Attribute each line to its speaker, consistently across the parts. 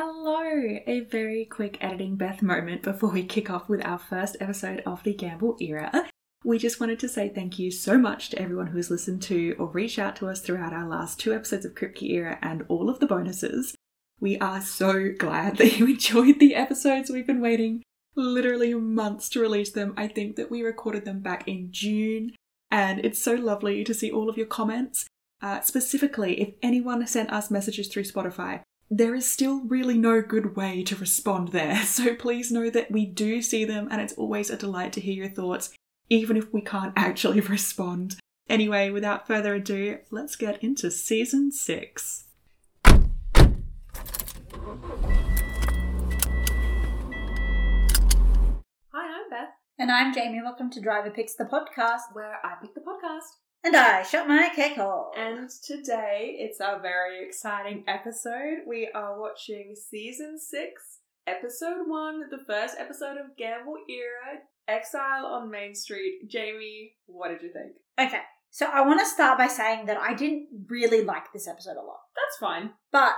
Speaker 1: Hello! A very quick editing Beth moment before we kick off with our first episode of the Gamble era. We just wanted to say thank you so much to everyone who has listened to or reached out to us throughout our last two episodes of Kripke era and all of the bonuses. We are so glad that you enjoyed the episodes. We've been waiting literally months to release them. I think that we recorded them back in June, and it's so lovely to see all of your comments. Uh, specifically, if anyone sent us messages through Spotify, there is still really no good way to respond there. So please know that we do see them, and it's always a delight to hear your thoughts, even if we can't actually respond. Anyway, without further ado, let's get into season six. Hi, I'm Beth,
Speaker 2: And I'm Jamie. Welcome to Driver Picks the podcast.
Speaker 1: where I pick the podcast.
Speaker 2: And I shut my cake hole.
Speaker 1: And today it's a very exciting episode. We are watching season six, episode one, the first episode of Gamble Era, Exile on Main Street. Jamie, what did you think?
Speaker 2: okay, so I want to start by saying that I didn't really like this episode a lot,
Speaker 1: That's fine.
Speaker 2: but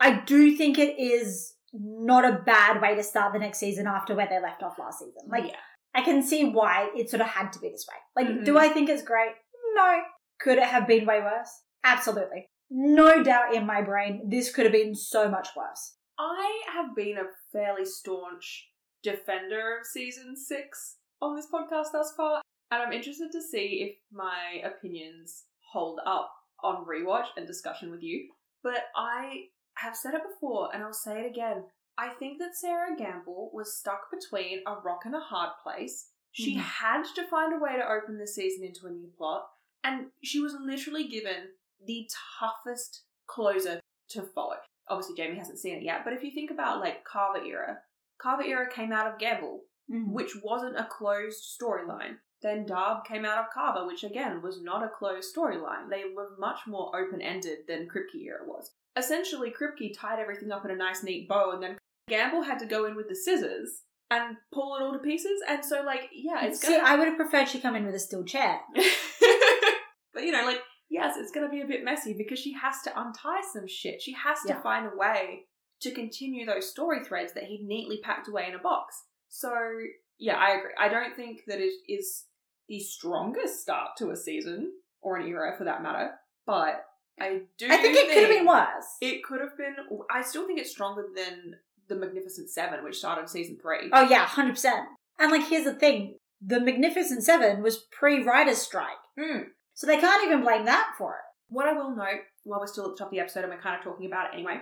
Speaker 2: I do think it is not a bad way to start the next season after where they left off last season. Like,
Speaker 1: yeah.
Speaker 2: I can see why it sort of had to be this way. Like,
Speaker 1: Mhm.
Speaker 2: do I think it's great? No. Could it have been way worse? Absolutely. No doubt in my brain, this could have been so much worse.
Speaker 1: I have been a fairly staunch defender of season six on this podcast thus far, and I'm interested to see if my opinions hold up on rewatch and discussion with you. But I have said it before, and I'll say it again. I think that Sarah Gamble was stuck between a rock and a hard place. She
Speaker 2: Mhm.
Speaker 1: had to find a way to open the season into a new plot, and she was literally given the toughest closer to follow obviously Jamie hasn't seen it yet, but if you think about like Carver era, Carver era came out of Gamble, mm-hmm. which wasn't a closed storyline. Then Dabb came out of Carver, which again was not a closed storyline. They were much more open ended than Kripke era was. Essentially, Kripke tied everything up in a nice, neat bow, and then Gamble had to go in with the scissors and pull it all to pieces. And so, like, yeah, it's
Speaker 2: See,
Speaker 1: gonna.
Speaker 2: I would have preferred she come in with a steel chair.
Speaker 1: but you know, like, yes, it's going to be a bit messy because she has to untie some shit. She has to
Speaker 2: Yeah.
Speaker 1: find a way to continue those story threads that he'd neatly packed away in a box. So, yeah, I agree. I don't think that it is the strongest start to a season or an era for that matter, but I do.
Speaker 2: I think it could have been worse.
Speaker 1: It could have been. I still think it's stronger than the Magnificent Seven, which started season three.
Speaker 2: Oh yeah, hundred percent. And like, here's the thing: the Magnificent Seven was pre-writers' strike,
Speaker 1: Mm.
Speaker 2: So they can't even blame that for it.
Speaker 1: What I will note, while we're still at the top of the episode and we're kind of talking about it anyway,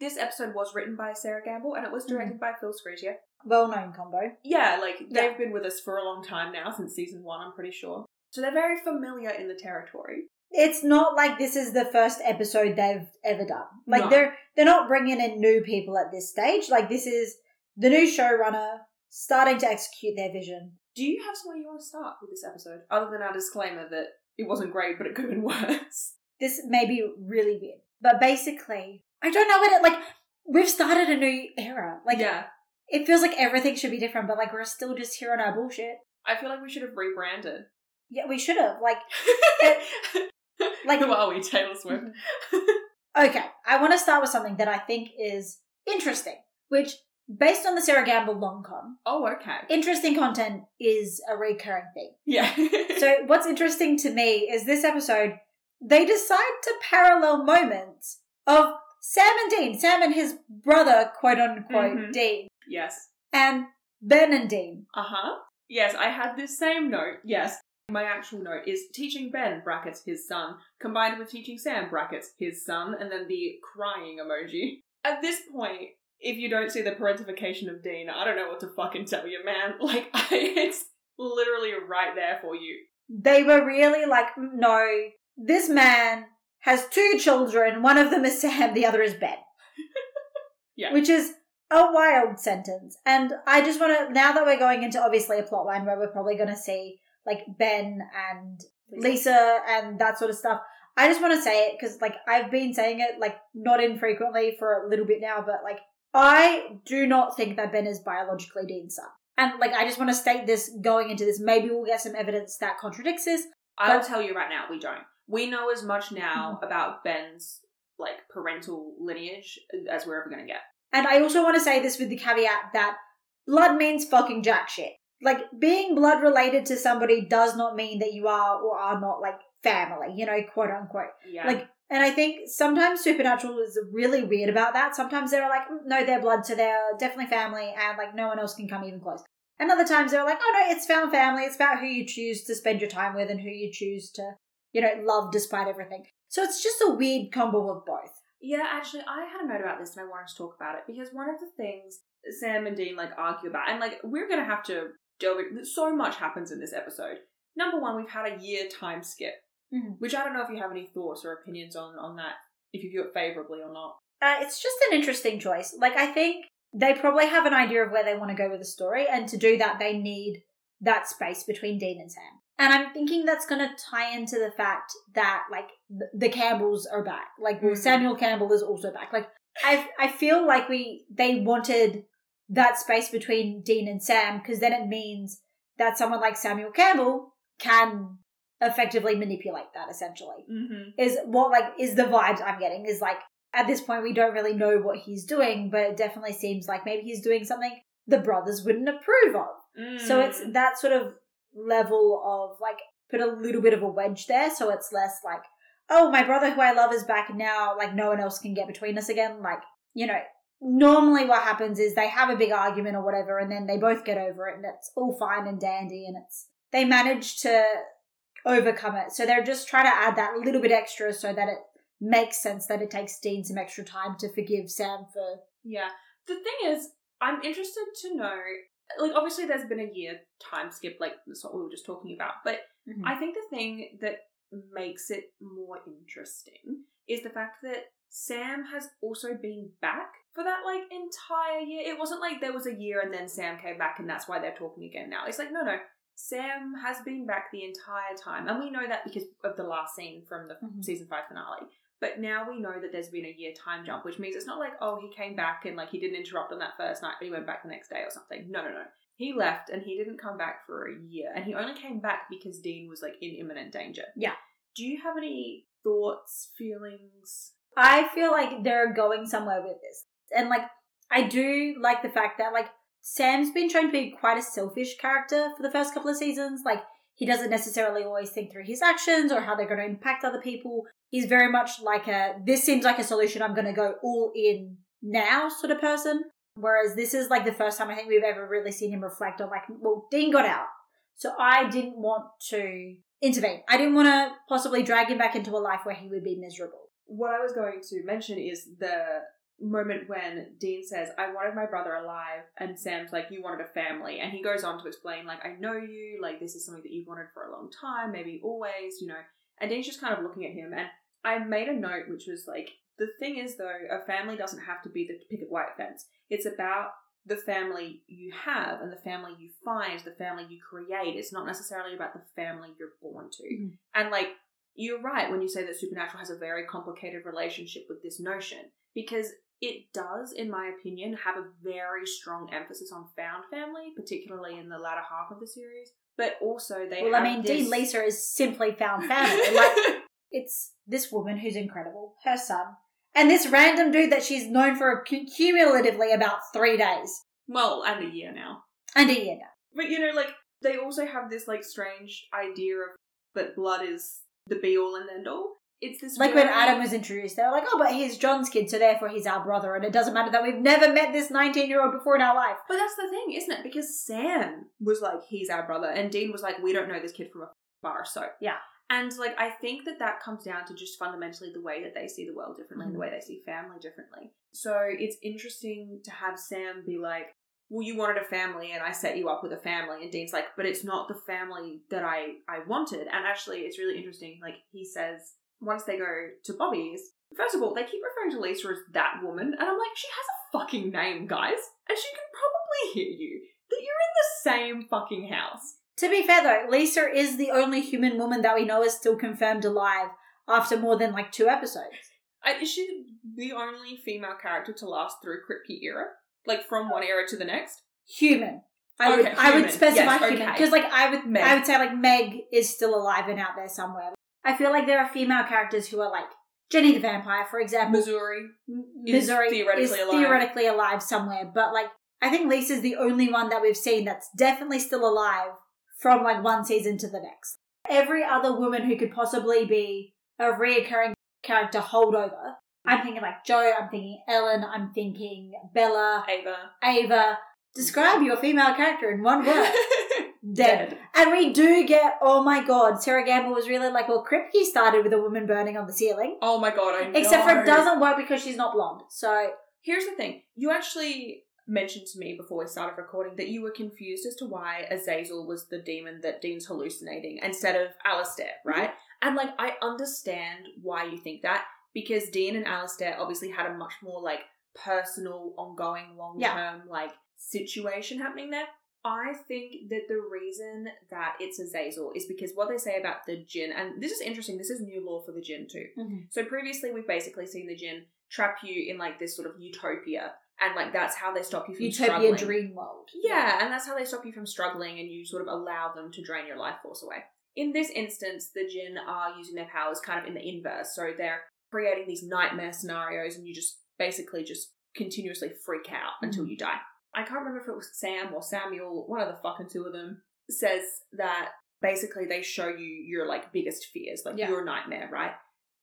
Speaker 1: this episode was written by Sarah Gamble and it was mm. directed by Phil Sgriccia.
Speaker 2: Well-known combo.
Speaker 1: Yeah, like
Speaker 2: Yeah.
Speaker 1: they've been with us for a long time now, since season one, I'm pretty sure. So they're very familiar in the territory.
Speaker 2: It's not like this is the first episode they've ever done. Like
Speaker 1: No.
Speaker 2: they're they're not bringing in new people at this stage. Like this is the new showrunner starting to execute their vision.
Speaker 1: Do you have somewhere you want to start with this episode? Other than our disclaimer that it wasn't great, but it could have been worse.
Speaker 2: This may be really weird, but basically, I don't know what it like. We've started a new era. Like
Speaker 1: yeah.
Speaker 2: it feels like everything should be different, but like we're still just here on our bullshit.
Speaker 1: I feel like we should have rebranded.
Speaker 2: Yeah, we should have. Like, like
Speaker 1: Who are we, Taylor Swift?
Speaker 2: Okay, I want to start with something that I think is interesting, which, based on the Sarah Gamble long con,
Speaker 1: Oh, okay.
Speaker 2: interesting content is a recurring theme.
Speaker 1: yeah.
Speaker 2: So, what's interesting to me is this episode, they decide to parallel moments of Sam and Dean, Sam and his brother, quote unquote,
Speaker 1: Mhm.
Speaker 2: Dean,
Speaker 1: yes.
Speaker 2: and Ben and Dean.
Speaker 1: Uh huh. Yes, I had this same note. Yes. My actual note is teaching Ben, brackets his son, combined with teaching Sam, brackets his son, and then the crying emoji. At this point, if you don't see the parentification of Dean, I don't know what to fucking tell you, man. Like, it's literally right there for you.
Speaker 2: They were really like, "Mm, no, this man has two children. One of them is Sam, the other is Ben.
Speaker 1: Yeah.
Speaker 2: Which is a wild sentence. And I just want to, now that we're going into obviously a plot line where we're probably going to see like Ben and Lisa and that sort of stuff, I just want to say it because like I've been saying it like not infrequently for a little bit now, but like I do not think that Ben is biologically Dean's son. And like I just want to state this going into this. Maybe we'll get some evidence that contradicts this.
Speaker 1: I'll
Speaker 2: But-
Speaker 1: tell you right now, we don't. We know as much now mm-hmm. about Ben's like parental lineage as we're ever going to get.
Speaker 2: And I also want to say this with the caveat that blood means fucking jack shit. Like being blood related to somebody does not mean that you are or are not like family, you know, quote unquote.
Speaker 1: Yeah.
Speaker 2: Like, and I think sometimes Supernatural is really weird about that. Sometimes they're like, "Mm, no, they're blood, so they're definitely family, and like no one else can come even close. And other times they're like, oh no, it's found family. It's about who you choose to spend your time with and who you choose to, you know, love despite everything. So it's just a weird combo of both.
Speaker 1: Yeah, actually, I had a note about this and I wanted to talk about it because one of the things Sam and Dean like argue about, and like we're gonna have to So much happens in this episode. Number one, we've had a year time skip,
Speaker 2: Mhm.
Speaker 1: which I don't know if you have any thoughts or opinions on on that, if you view it favorably or not.
Speaker 2: Uh, it's just an interesting choice. Like, I think they probably have an idea of where they want to go with the story, and to do that, they need that space between Dean and Sam. And I'm thinking that's going to tie into the fact that, like, the, the Campbells are back. Like,
Speaker 1: Mhm.
Speaker 2: Samuel Campbell is also back. Like, I I feel like we they wanted that space between Dean and Sam because then it means that someone like Samuel Campbell can effectively manipulate that essentially
Speaker 1: Mm-hmm.
Speaker 2: is what like is the vibes I'm getting is like at this point we don't really know what he's doing, but it definitely seems like maybe he's doing something the brothers wouldn't approve of. So it's
Speaker 1: Mm.
Speaker 2: that sort of level of like put a little bit of a wedge there, so it's less like, oh, my brother who I love is back now, like no one else can get between us again. Like, you know, normally what happens is they have a big argument or whatever, and then they both get over it and it's all fine and dandy and it's they manage to overcome it. So they're just trying to add that little bit extra so that it makes sense that it takes Dean some extra time to forgive Sam for
Speaker 1: Yeah. The thing is, I'm interested to know. Like, obviously, there's been a year time skip, like that's what we were just talking about. But
Speaker 2: Mhm.
Speaker 1: I think the thing that makes it more interesting is the fact that Sam has also been back for that like entire year. It wasn't like there was a year and then Sam came back and that's why they're talking again now. It's like no, no. Sam has been back the entire time, and we know that because of the last scene from the
Speaker 2: Mhm.
Speaker 1: season five finale. But now we know that there's been a year time jump, which means it's not like, oh, he came back and like he didn't interrupt on that first night, but he went back the next day or something. No, no, no. He left and he didn't come back for a year. And he only came back because Dean was like in imminent danger.
Speaker 2: Yeah.
Speaker 1: Do you have any thoughts, feelings?
Speaker 2: I feel like they're going somewhere with this. And like I do like the fact that like Sam's been trying to be quite a selfish character for the first couple of seasons. Like he doesn't necessarily always think through his actions or how they're going to impact other people. He's very much like a this seems like a solution I'm going to go all in now sort of person. Whereas this is like the first time I think we've ever really seen him reflect on like, well, Dean got out. So I didn't want to intervene. I didn't want to possibly drag him back into a life where he would be miserable.
Speaker 1: What I was going to mention is the moment when Dean says, I wanted my brother alive, and Sam's like, You wanted a family. And he goes on to explain, like, I know you, like, this is something that you've wanted for a long time, maybe always, you know. And Dean's just kind of looking at him. And I made a note which was like, the thing is, though, a family doesn't have to be the picket white fence. It's about the family you have and the family you find, the family you create. It's not necessarily about the family you're born to.
Speaker 2: Mhm.
Speaker 1: And like, you're right when you say that Supernatural has a very complicated relationship with this notion because it does, in my opinion, have a very strong emphasis on found family, particularly in the latter half of the series. But also, they
Speaker 2: Well, I mean,
Speaker 1: this...
Speaker 2: Dean Lisa is simply found family. like, it's this woman who's incredible, her son, and this random dude that she's known for cu- cumulatively about three days
Speaker 1: well, and a year now.
Speaker 2: and a year now.
Speaker 1: But you know, like they also have this like strange idea of that blood is the be all and end all. It's this
Speaker 2: Like when Adam was introduced, they were like, "Oh, but he's John's kid, so therefore he's our brother," and it doesn't matter that we've never met this nineteen-year-old before in our life.
Speaker 1: But that's the thing, isn't it? Because Sam was like, he's our brother, and Dean was like, we don't know this kid from a bar, so.
Speaker 2: Yeah.
Speaker 1: And like, I think that that comes down to just fundamentally the way that they see the world differently and the mm-hmm. way they see family differently. So it's interesting to have Sam be like, well, you wanted a family and I set you up with a family. And Dean's like, but it's not the family that I, I wanted. And actually, it's really interesting. Like, he says, once they go to Bobby's, first of all, they keep referring to Lisa as that woman. And I'm like, she has a fucking name, guys. And she can probably hear you that you're in the same fucking house.
Speaker 2: To be fair though, Lisa is the only human woman that we know is still confirmed alive after more than like two episodes.
Speaker 1: I, is she the only female character to last through Kripke era? Like from one era to the next?
Speaker 2: Human. I would
Speaker 1: Okay,
Speaker 2: I would specify
Speaker 1: Yes,
Speaker 2: human because like I would
Speaker 1: Meg.
Speaker 2: I would say like Meg is still alive and out there somewhere. I feel like there are female characters who are like Jenny the Vampire, for example.
Speaker 1: Missouri. is
Speaker 2: Missouri
Speaker 1: theoretically
Speaker 2: is
Speaker 1: alive.
Speaker 2: theoretically alive somewhere, but like I think Lisa's the only one that we've seen that's definitely still alive from like one season to the next. Every other woman who could possibly be a reoccurring character holdover. I'm thinking like Jo, I'm thinking Ellen, I'm thinking Bella,
Speaker 1: Ava.
Speaker 2: Ava. Describe your female character in one word. Dead.
Speaker 1: Dead.
Speaker 2: And we do get, oh my god, Sarah Gamble was really like, well, Kripke started with a woman burning on the ceiling.
Speaker 1: Oh my god, I know.
Speaker 2: Except for it doesn't work because she's not blonde. So
Speaker 1: Here's the thing. You actually mentioned to me before we started recording that you were confused as to why Azazel was the demon that Dean's hallucinating instead of Alistair, mm-hmm. right? And like I understand why you think that because Dean and Alistair obviously had a much more like personal, ongoing, long term like situation happening there. I think that the reason that it's Azazel is because what they say about the jinn, and this is interesting, this is new law for the jinn too. Mm-hmm. So previously, we've basically seen the jinn trap you in like this sort of utopia, and like that's how they stop you from
Speaker 2: utopia
Speaker 1: struggling.
Speaker 2: dream world.
Speaker 1: Yeah, and that's how they stop you from struggling, and you sort of allow them to drain your life force away. In this instance, the jinn are using their powers kind of in the inverse, so they're creating these nightmare scenarios, and you just basically just continuously freak out mm-hmm. until you die. I can't remember if it was Sam or Samuel, one of the fucking two of them, says that basically they show you your like biggest fears, like
Speaker 2: Yeah.
Speaker 1: your nightmare, right?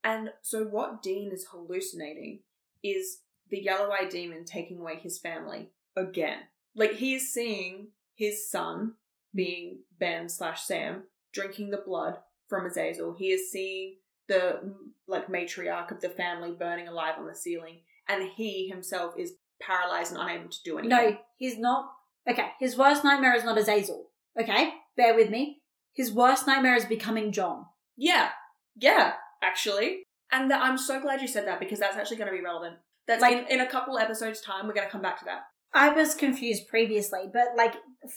Speaker 1: And so what Dean is hallucinating is the yellow eyed demon taking away his family again. Like he is seeing his son, being Ben slash Sam, drinking the blood from Azazel. He is seeing the like matriarch of the family burning alive on the ceiling, and he himself is paralyzed and unable to do anything.
Speaker 2: No, he's not. Okay, his worst nightmare is not Azazel. Okay, bear with me. His worst nightmare is becoming John.
Speaker 1: Yeah, yeah, actually. And that, I'm so glad you said that because that's actually going to be relevant. That's
Speaker 2: Like-
Speaker 1: in, in a couple episodes' time, we're going to come back to that.
Speaker 2: I was confused previously, but like,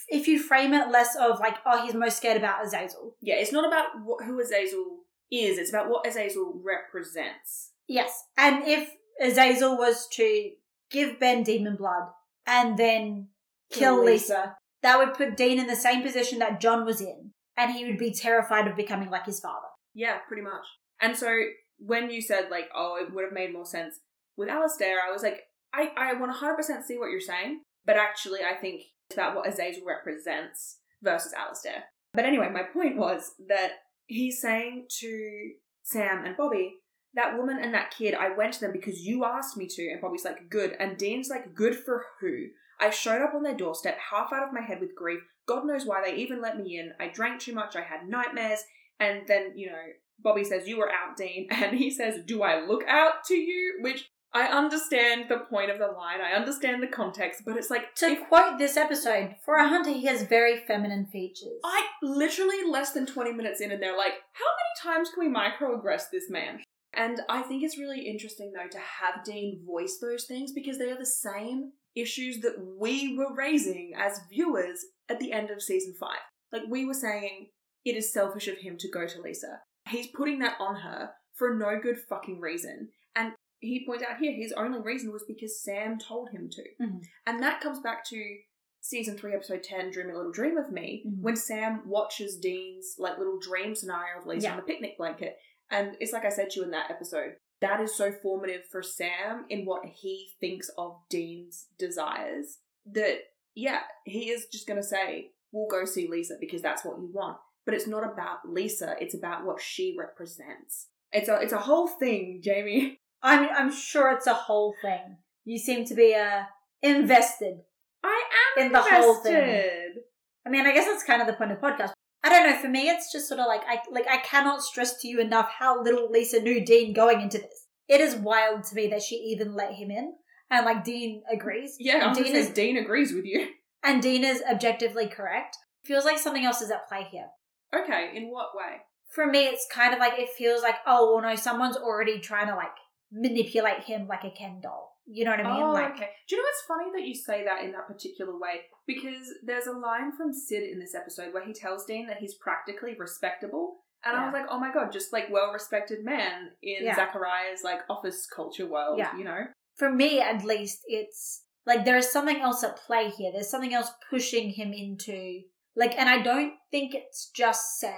Speaker 2: if you frame it less of like, oh, he's most scared about Azazel.
Speaker 1: Yeah, it's not about what, who Azazel is, it's about what Azazel represents.
Speaker 2: Yes, and if Azazel was to give Ben demon blood and then kill
Speaker 1: Kill
Speaker 2: Lisa,
Speaker 1: Lisa.
Speaker 2: that would put Dean in the same position that John was in, and he would be terrified of becoming like his father.
Speaker 1: Yeah, pretty much. And so when you said, like, oh, it would have made more sense with Alistair, I was like, I, I 100% see what you're saying, but actually, I think it's about what Azazel represents versus Alistair. But anyway, my point was that he's saying to Sam and Bobby, that woman and that kid, I went to them because you asked me to. And Bobby's like, good. And Dean's like, good for who? I showed up on their doorstep, half out of my head with grief. God knows why they even let me in. I drank too much. I had nightmares. And then, you know, Bobby says, You were out, Dean. And he says, Do I look out to you? Which I understand the point of the line. I understand the context, but it's like,
Speaker 2: To
Speaker 1: if
Speaker 2: quote this episode, for a hunter, he has very feminine features.
Speaker 1: I literally less than 20 minutes in, and they're like, How many times can we microaggress this man? And I think it's really interesting, though, to have Dean voice those things because they are the same issues that we were raising as viewers at the end of season five. Like, we were saying, it is selfish of him to go to Lisa. He's putting that on her for no good fucking reason. And he points out here his only reason was because Sam told him to.
Speaker 2: Mhm.
Speaker 1: And that comes back to season three, episode 10, Dream a Little Dream of Me,
Speaker 2: Mhm.
Speaker 1: when Sam watches Dean's like little dream scenario of Lisa
Speaker 2: Yeah.
Speaker 1: on the picnic blanket. And it's like I said to you in that episode, that is so formative for Sam in what he thinks of Dean's desires that, yeah, he is just going to say, we'll go see Lisa because that's what you want. But it's not about Lisa, it's about what she represents. It's a, it's a whole thing, Jamie.
Speaker 2: I'm, I'm sure it's a whole thing. You seem to be uh, invested.
Speaker 1: I am
Speaker 2: In the whole thing.
Speaker 1: invested.
Speaker 2: I mean, I guess that's kind of the point of podcast. I don't know. For me, it's just sort of like I like I cannot stress to you enough how little Lisa knew Dean going into this. It is wild to me that she even let him in, and like Dean agrees.
Speaker 1: Yeah,
Speaker 2: and
Speaker 1: I'm
Speaker 2: Dean
Speaker 1: Dean,
Speaker 2: is
Speaker 1: Dean agrees with you.
Speaker 2: and Dean is objectively correct. Feels like something else is at play here.
Speaker 1: Okay, in what way?
Speaker 2: For me, it's kind of like it feels like oh well, no, someone's already trying to like manipulate him like a Ken doll. You know what I mean?
Speaker 1: Oh,
Speaker 2: like
Speaker 1: okay. Do you know it's funny that you say that in that particular way? Because there's a line from Sid in this episode where he tells Dean that he's practically respectable. And I was like, oh my god, just like well respected man in
Speaker 2: Yeah.
Speaker 1: Zachariah's like office culture world,
Speaker 2: Yeah.
Speaker 1: you know?
Speaker 2: for me at least, it's like there is something else at play here. There's something else pushing him into like, and I don't think it's just Sam.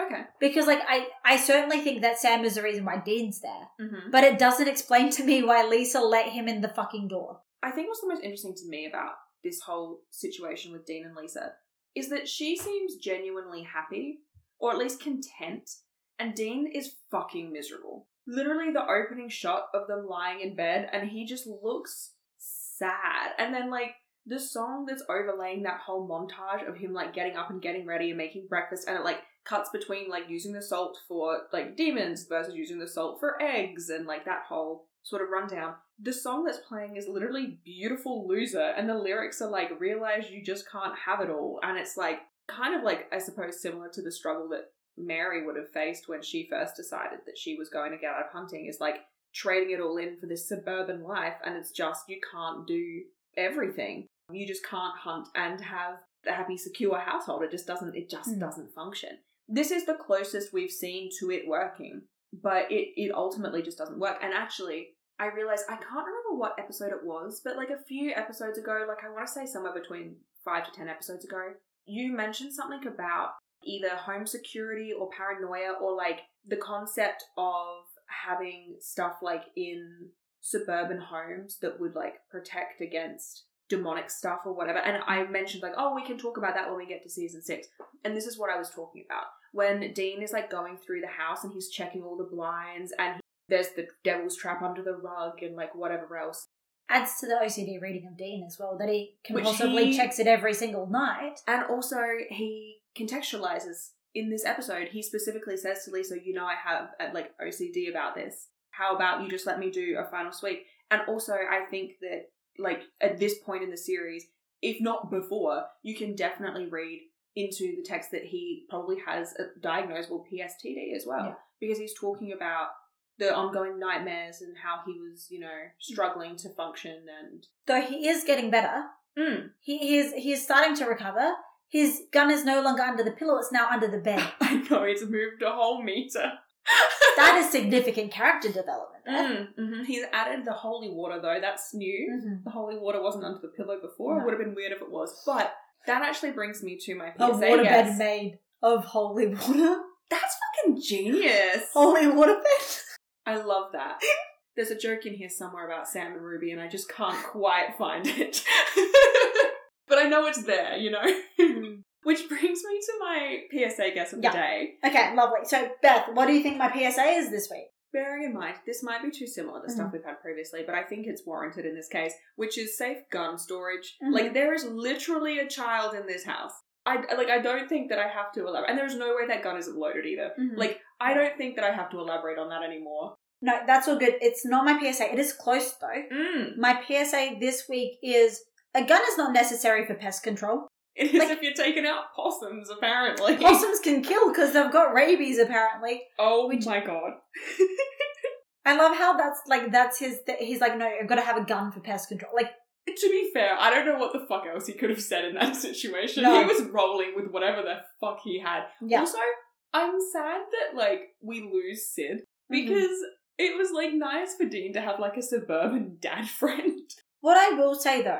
Speaker 1: Okay.
Speaker 2: Because like I I certainly think that Sam is the reason why Dean's there.
Speaker 1: Mm-hmm.
Speaker 2: But it doesn't explain to me why Lisa let him in the fucking door.
Speaker 1: I think what's the most interesting to me about this whole situation with Dean and Lisa is that she seems genuinely happy, or at least content, and Dean is fucking miserable. Literally, the opening shot of them lying in bed, and he just looks sad. And then, like, the song that's overlaying that whole montage of him, like, getting up and getting ready and making breakfast, and it, like, cuts between, like, using the salt for, like, demons versus using the salt for eggs, and, like, that whole sort of rundown. The song that's playing is literally Beautiful Loser, and the lyrics are like, realize you just can't have it all. And it's like, kind of like, I suppose, similar to the struggle that Mary would have faced when she first decided that she was going to get out of hunting, is like trading it all in for this suburban life. And it's just, you can't do everything. You just can't hunt and have a happy, secure household. It just doesn't, it just
Speaker 2: Mm.
Speaker 1: doesn't function. This is the closest we've seen to it working, but it, it ultimately just doesn't work. And actually, I realized I can't remember what episode it was, but like a few episodes ago, like I want to say somewhere between five to ten episodes ago, you mentioned something about either home security or paranoia or like the concept of having stuff like in suburban homes that would like protect against demonic stuff or whatever. And I mentioned like, oh, we can talk about that when we get to season six. And this is what I was talking about. When Dean is like going through the house and he's checking all the blinds and there's the devil's trap under the rug and like whatever else.
Speaker 2: Adds to the OCD reading of Dean as well, that he compulsively
Speaker 1: he-
Speaker 2: checks it every single night.
Speaker 1: And also he contextualizes in this episode, he specifically says to Lisa, you know I have uh, like OCD about this. How about you just let me do a final sweep? And also I think that like at this point in the series, if not before, you can definitely read into the text that he probably has a diagnosable PSTD as well.
Speaker 2: Yeah.
Speaker 1: Because he's talking about the ongoing nightmares and how he was, you know, struggling to function and
Speaker 2: Though he is getting better,
Speaker 1: Mm.
Speaker 2: he, he is he is starting to recover. His gun is no longer under the pillow; it's now under the bed.
Speaker 1: I know it's moved a whole meter.
Speaker 2: that is significant character development.
Speaker 1: Mm, mhm. He's added the holy water though. That's new.
Speaker 2: Mhm.
Speaker 1: The holy water wasn't under the pillow before. It would have been weird if it was. But that actually brings me to my PSA.
Speaker 2: A
Speaker 1: waterbed
Speaker 2: made of holy water.
Speaker 1: That's fucking genius.
Speaker 2: Holy waterbed.
Speaker 1: I love that. There's a joke in here somewhere about Sam and Ruby, and I just can't quite find it. but I know it's there, you know? Which brings me to my PSA guess of
Speaker 2: Yeah.
Speaker 1: the day.
Speaker 2: Okay, lovely. So, Beth, what do you think my PSA is this week?
Speaker 1: Bearing in mind, this might be too similar to
Speaker 2: Mm-hmm.
Speaker 1: stuff we've had previously, but I think it's warranted in this case, which is safe gun storage.
Speaker 2: Mhm.
Speaker 1: Like, there is literally a child in this house. I like. I don't think that I have to elaborate, and there's no way that gun isn't loaded either.
Speaker 2: Mhm.
Speaker 1: Like, I don't think that I have to elaborate on that anymore.
Speaker 2: No, that's all good. It's not my PSA. It is close though.
Speaker 1: Mm.
Speaker 2: My PSA this week is a gun is not necessary for pest control.
Speaker 1: It is
Speaker 2: Like-
Speaker 1: if you're taking out possums, apparently.
Speaker 2: Possums can kill because they've got rabies. Apparently,
Speaker 1: Oh
Speaker 2: Which-
Speaker 1: my god.
Speaker 2: I love how that's like that's his. Th- he's like, no, I've got to have a gun for pest control. Like,
Speaker 1: to be fair, I don't know what the fuck else he could have said in that situation.
Speaker 2: No.
Speaker 1: He was rolling with whatever the fuck he had.
Speaker 2: yeah,
Speaker 1: Also, I'm sad that like we lose Sid
Speaker 2: Mhm.
Speaker 1: because it was like nice for Dean to have like a suburban dad friend.
Speaker 2: What I will say though,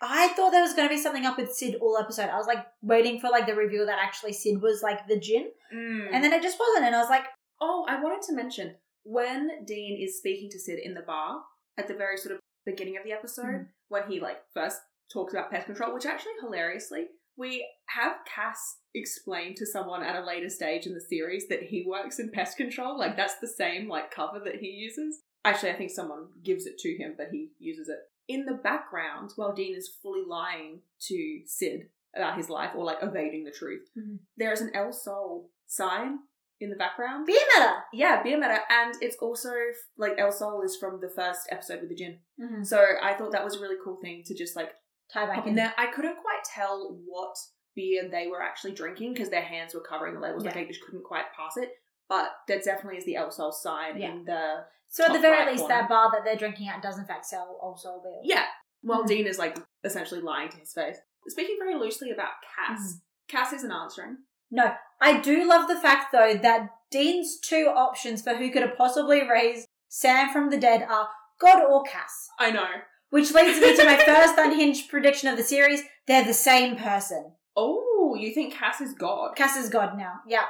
Speaker 2: I thought there was going to be something up with Sid all episode. I was like waiting for like the reveal that actually Sid was like the jinn, and then it just wasn't. And I was like,
Speaker 1: oh, I wanted to mention when Dean is speaking to Sid in the bar at the very sort of beginning of the episode
Speaker 2: Mhm.
Speaker 1: when he like first talks about pest control, which actually hilariously we have Cass explain to someone at a later stage in the series that he works in pest control. Like that's the same like cover that he uses. Actually, I think someone gives it to him, but he uses it in the background while Dean is fully lying to Sid about his life or like evading the truth.
Speaker 2: Mhm.
Speaker 1: There is an El Sol sign in the background.
Speaker 2: beer meta.
Speaker 1: Yeah, beer meta, and it's also like El Sol is from the first episode with the jinn.
Speaker 2: Mm-hmm.
Speaker 1: So I thought that was a really cool thing to just like
Speaker 2: Tie back in
Speaker 1: in there. I couldn't quite tell what beer they were actually drinking because their hands were covering the labels, like I just couldn't quite pass it. But that definitely is the El Sol sign
Speaker 2: Yeah.
Speaker 1: in the
Speaker 2: So at the very
Speaker 1: right
Speaker 2: least,
Speaker 1: corner.
Speaker 2: that bar that they're drinking at does in fact sell also beer.
Speaker 1: yeah. While
Speaker 2: Mhm.
Speaker 1: Dean is like essentially lying to his face. Speaking very loosely about Cass,
Speaker 2: Mhm.
Speaker 1: Cass isn't answering.
Speaker 2: No, I do love the fact though that Dean's two options for who could have possibly raised Sam from the dead are God or Cass.
Speaker 1: I know.
Speaker 2: Which leads me to my first unhinged prediction of the series. They're the same person.
Speaker 1: Oh, you think Cass is God?
Speaker 2: Cass is God now. Yeah.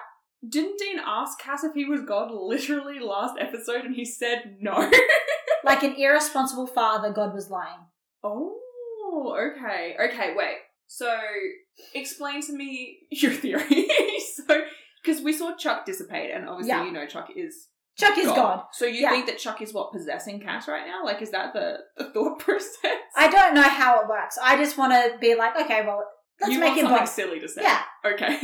Speaker 1: Didn't Dean ask Cass if he was God literally last episode and he said no?
Speaker 2: Like an irresponsible father, God was lying.
Speaker 1: oh, okay. Okay, wait. So, explain to me your theory. so, because we saw Chuck dissipate, and obviously,
Speaker 2: Yeah.
Speaker 1: you know, Chuck is
Speaker 2: Chuck is God.
Speaker 1: So you
Speaker 2: Yeah.
Speaker 1: think that Chuck is what possessing Cass right now? Like, is that the, the thought process?
Speaker 2: I don't know how it works. I just want to be like, okay, well, let's
Speaker 1: you
Speaker 2: make
Speaker 1: want
Speaker 2: him
Speaker 1: something
Speaker 2: both.
Speaker 1: silly to say.
Speaker 2: Yeah,
Speaker 1: Okay.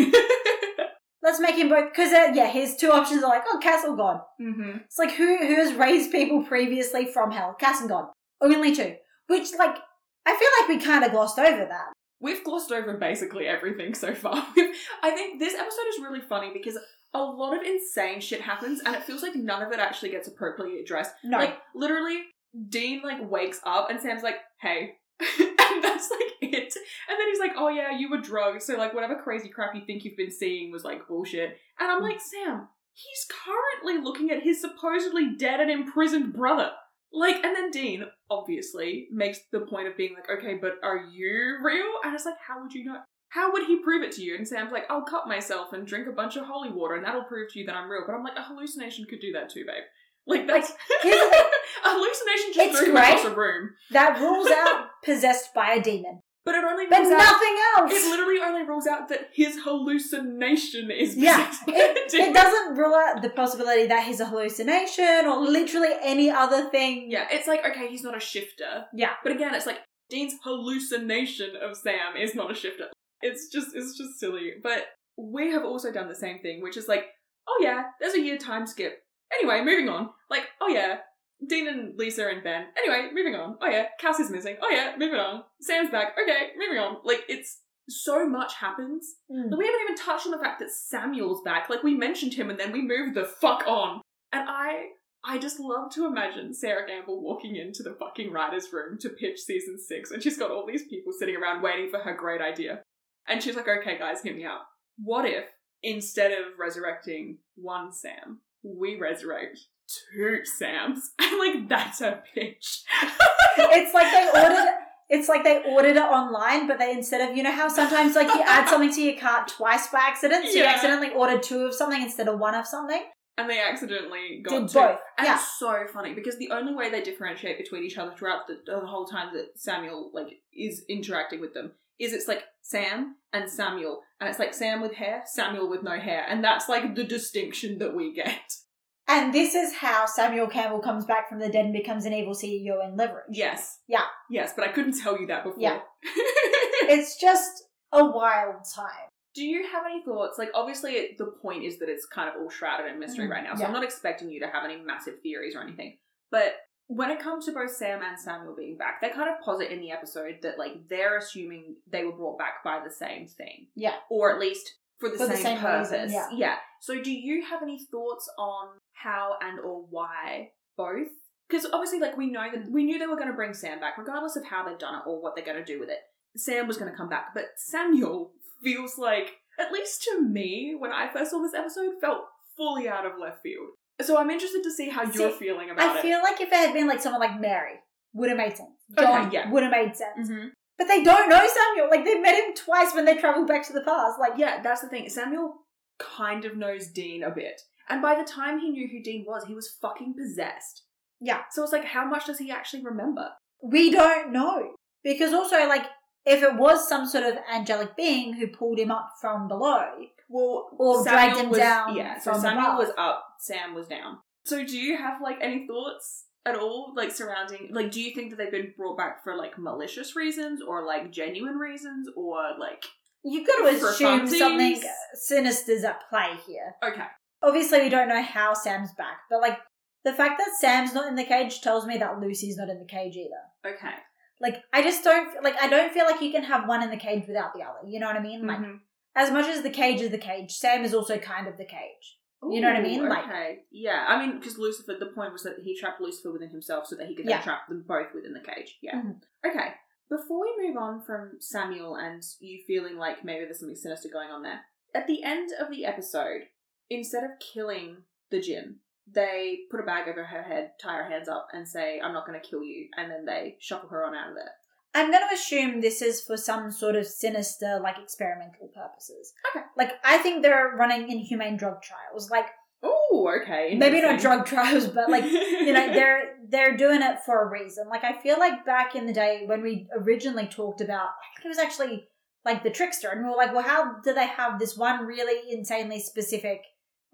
Speaker 2: Let's make him both. Because uh, yeah, his two options are like, oh, Cass or God.
Speaker 1: mm-hmm.
Speaker 2: It's like who who has raised people previously from hell? Cass and God. Only two. Which like I feel like we kind of glossed over that.
Speaker 1: We've glossed over basically everything so far. I think this episode is really funny because a lot of insane shit happens and it feels like none of it actually gets appropriately addressed.
Speaker 2: No,
Speaker 1: Like, literally, Dean, like, wakes up and Sam's like, hey. that's, like, it. And then he's like, oh, yeah, you were drugged, so, like, whatever crazy crap you think you've been seeing was, like, bullshit. And I'm mm. like, Sam, he's currently looking at his supposedly dead and imprisoned brother. Like, and then Dean, obviously, makes the point of being like, okay, but are you real? And it's like, how would you know? How would he prove it to you? And Sam's like, I'll cut myself and drink a bunch of holy water, and that'll prove to you that I'm real. But I'm like, a hallucination could do that too, babe. Like, that's.
Speaker 2: here's the thing.
Speaker 1: a hallucination just
Speaker 2: It's
Speaker 1: threw him
Speaker 2: great.
Speaker 1: across a room.
Speaker 2: that rules out possessed by a demon,
Speaker 1: But it only
Speaker 2: but
Speaker 1: rules out.
Speaker 2: nothing else.
Speaker 1: It literally only rules out that his hallucination is
Speaker 2: Yeah,
Speaker 1: possessed by a demon.
Speaker 2: It doesn't rule out the possibility that he's a hallucination or literally any other thing.
Speaker 1: Yeah, it's like, okay, he's not a shifter.
Speaker 2: Yeah.
Speaker 1: But again, it's like Dean's hallucination of Sam is not a shifter. It's just it's just silly. But we have also done the same thing, which is like, oh yeah, there's a year time skip. Anyway, moving on. Like, oh yeah, Dean and Lisa and Ben. Anyway, moving on. Oh yeah, Cassie's missing. Oh yeah, moving on. Sam's back. Okay, moving on. Like it's so much happens.
Speaker 2: Mm.
Speaker 1: We haven't even touched on the fact that Samuel's back. Like we mentioned him and then we moved the fuck on. And I I just love to imagine Sarah Gamble walking into the fucking writer's room to pitch season six, and she's got all these people sitting around waiting for her great idea. And she's like, okay, guys, hear me out. What if, instead of resurrecting one Sam, we resurrect two Sams? I'm like, that's a pitch.
Speaker 2: It's like they ordered. It's like they ordered it online, but they instead of you know how sometimes like you add something to your cart twice by accident, so you accidentally ordered two of something instead of one of something.
Speaker 1: And they accidentally got
Speaker 2: Did
Speaker 1: two.
Speaker 2: both.
Speaker 1: And
Speaker 2: Yeah.
Speaker 1: it's so funny because the only way they differentiate between each other throughout the, the whole time that Samuel like is interacting with them is it's like Sam and Samuel, and it's like Sam with hair, Samuel with no hair, and that's like the distinction that we get.
Speaker 2: And this is how Samuel Campbell comes back from the dead and becomes an evil CEO in Leverage.
Speaker 1: Yes.
Speaker 2: Yeah.
Speaker 1: Yes, but I couldn't tell you that before.
Speaker 2: Yeah. It's just a wild time.
Speaker 1: Do you have any thoughts? Like, obviously, it, the point is that it's kind of all shrouded in mystery
Speaker 2: Mm,
Speaker 1: right now, so
Speaker 2: yeah.
Speaker 1: I'm not expecting you to have any massive theories or anything. But when it comes to both Sam and Samuel being back, they kind of posit in the episode that, like, they're assuming they were brought back by the same thing.
Speaker 2: Yeah.
Speaker 1: Or at least for the
Speaker 2: For the
Speaker 1: same,
Speaker 2: same
Speaker 1: purpose.
Speaker 2: reason, yeah.
Speaker 1: So, do you have any thoughts on how and or why both? Because obviously, like, we know that we knew they were going to bring Sam back, regardless of how they've done it or what they're going to do with it. Sam was going to come back, but Samuel feels like, at least to me, when I first saw this episode, felt fully out of left field. So I'm interested to see how you're feeling about
Speaker 2: I
Speaker 1: it.
Speaker 2: I feel like if it had been like someone like Mary, would have made sense.
Speaker 1: Okay,
Speaker 2: John
Speaker 1: yeah.
Speaker 2: would have made sense.
Speaker 1: Mhm.
Speaker 2: But they don't know Samuel. Like they met him twice when they traveled back to the past. Like
Speaker 1: Yeah, that's the thing. Samuel kind of knows Dean a bit. And by the time he knew who Dean was, he was fucking possessed.
Speaker 2: Yeah.
Speaker 1: So it's like, how much does he actually remember?
Speaker 2: we don't know because also like if it was some sort of angelic being who pulled him up from below,
Speaker 1: Well,
Speaker 2: Or dragged him
Speaker 1: was,
Speaker 2: down
Speaker 1: Yeah, so Samuel
Speaker 2: above.
Speaker 1: was up, Sam was down. So do you have like any thoughts at all, like surrounding, like, do you think that they've been brought back for like malicious reasons or like genuine reasons or like,
Speaker 2: you've got to assume something sinister's at play here.
Speaker 1: okay,
Speaker 2: Obviously, we don't know how Sam's back, but like the fact that Sam's not in the cage tells me that Lucy's not in the cage either.
Speaker 1: okay,
Speaker 2: Like I just don't like I don't feel like you can have one in the cage without the other. You know what I mean? Like
Speaker 1: Mhm.
Speaker 2: as much as the cage is the cage, Sam is also kind of the cage. You know what I mean? Like-
Speaker 1: yeah. I mean, because Lucifer, the point was that he trapped Lucifer within himself so that he could then
Speaker 2: Yeah.
Speaker 1: trap them both within the cage. Yeah.
Speaker 2: Mhm.
Speaker 1: Okay. Before we move on from Samuel and you feeling like maybe there's something sinister going on there, at the end of the episode, instead of killing the jinn, they put a bag over her head, tie her hands up, and say, "I'm not going to kill you," and then they shuffle her on out of there.
Speaker 2: I'm going to assume this is for some sort of sinister, like experimental purposes.
Speaker 1: Okay.
Speaker 2: Like, I think they're running inhumane drug trials. Like,
Speaker 1: Oh, okay.
Speaker 2: maybe not drug trials, but like, you know, they're they're doing it for a reason. Like, I feel like back in the day when we originally talked about, I think it was actually like the trickster, and we were like, well, how do they have this one really insanely specific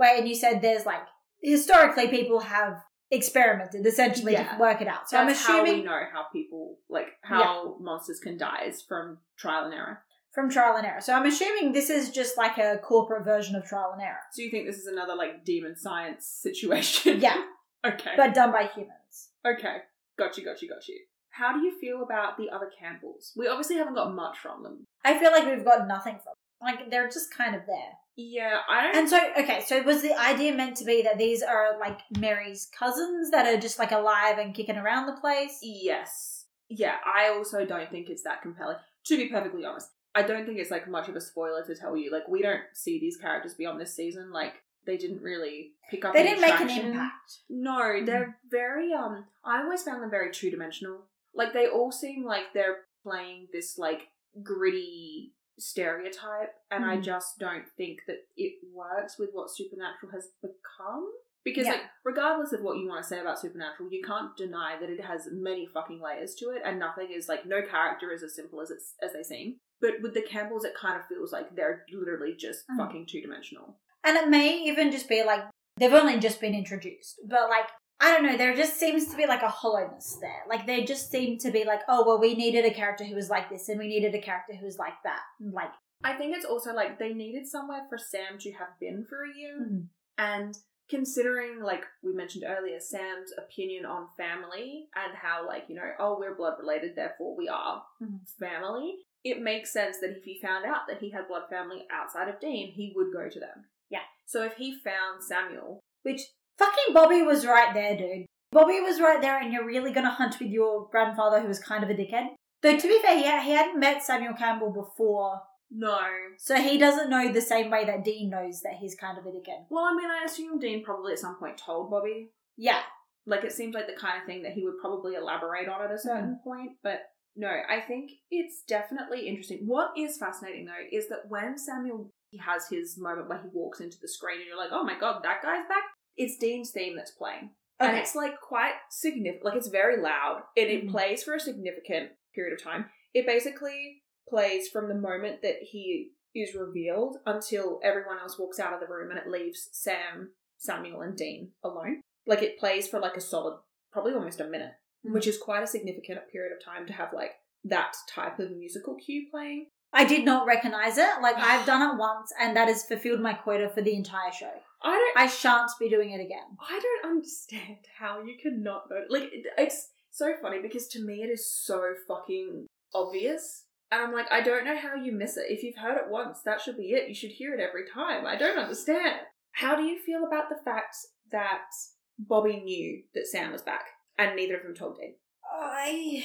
Speaker 2: way? And you said there's like historically people have experimented essentially
Speaker 1: Yeah.
Speaker 2: to work it out. So
Speaker 1: That's
Speaker 2: I'm assuming
Speaker 1: how we know how people like how monsters can die is from trial and error.
Speaker 2: from trial and error. So I'm assuming this is just like a corporate version of trial and error.
Speaker 1: So you think this is another like demon science situation?
Speaker 2: Yeah,
Speaker 1: okay.
Speaker 2: but done by humans.
Speaker 1: okay. Got you. Got you. Got you. How do you feel about the other Campbells? We obviously haven't got much from them.
Speaker 2: I feel like we've got nothing from like they're just kind of there.
Speaker 1: Yeah, I don't.
Speaker 2: And so okay, so was the idea meant to be that these are like Mary's cousins that are just like alive and kicking around the place?
Speaker 1: Yes. Yeah, I also don't think it's that compelling. To be perfectly honest, I don't think it's like much of a spoiler to tell you. Like, we don't see these characters beyond this season. Like, they didn't really pick up.
Speaker 2: They didn't make an impact.
Speaker 1: No, they're very um. I always found them very two dimensional. Like, they all seem like they're playing this like gritty stereotype, and I
Speaker 2: Mhm.
Speaker 1: just don't think that it works with what Supernatural has become. Because
Speaker 2: Yeah.
Speaker 1: like, regardless of what you want to say about Supernatural, you can't deny that it has many fucking layers to it, and nothing is like no character is as simple as it's as they seem. But with the Campbells, it kind of feels like they're literally just
Speaker 2: Mhm.
Speaker 1: fucking two dimensional.
Speaker 2: And it may even just be like they've only just been introduced, but like I don't know, there just seems to be like a hollowness there. Like they just seem to be like, oh well, we needed a character who was like this, and we needed a character who was like that. Like,
Speaker 1: I think it's also like they needed somewhere for Sam to have been for a year.
Speaker 2: Mhm.
Speaker 1: And considering, like we mentioned earlier, Sam's opinion on family and how, like, you know, oh, we're blood related, therefore we are
Speaker 2: Mhm.
Speaker 1: family, it makes sense that if he found out that he had blood family outside of Dean, he would go to them.
Speaker 2: Yeah.
Speaker 1: So if he found Samuel,
Speaker 2: which fucking Bobby was right there, dude. Bobby was right there, and you're really gonna hunt with your grandfather who was kind of a dickhead. Though to be fair, he, he hadn't met Samuel Campbell before,
Speaker 1: no.
Speaker 2: so he doesn't know the same way that Dean knows that he's kind of a dickhead.
Speaker 1: Well, I mean, I assume Dean probably at some point told Bobby.
Speaker 2: Yeah,
Speaker 1: Like, it seems like the kind of thing that he would probably elaborate on at a certain mm. point, but no, I think it's definitely interesting. What is fascinating though is that when Samuel he has his moment where he walks into the screen and you're like, oh my god, that guy's back. It's Dean's theme that's playing, and it's like quite significant. Like it's very loud, and it
Speaker 2: Mhm.
Speaker 1: plays for a significant period of time. It basically plays from the moment that he is revealed until everyone else walks out of the room, and it leaves Sam, Samuel, and Dean alone. Like it plays for like a solid, probably almost a minute,
Speaker 2: Mhm.
Speaker 1: which is quite a significant period of time to have like that type of musical cue playing.
Speaker 2: I did not recognize it. Like I've done it once, and that has fulfilled my quota for the entire show.
Speaker 1: I don't.
Speaker 2: I shan't be doing it again.
Speaker 1: I don't understand how you could not know. Like, it's so funny because to me it is so fucking obvious. And I'm like, I don't know how you miss it. If you've heard it once, that should be it. You should hear it every time. I don't understand. How do you feel about the fact that Bobby knew that Sam was back and neither of them told Dean?
Speaker 2: I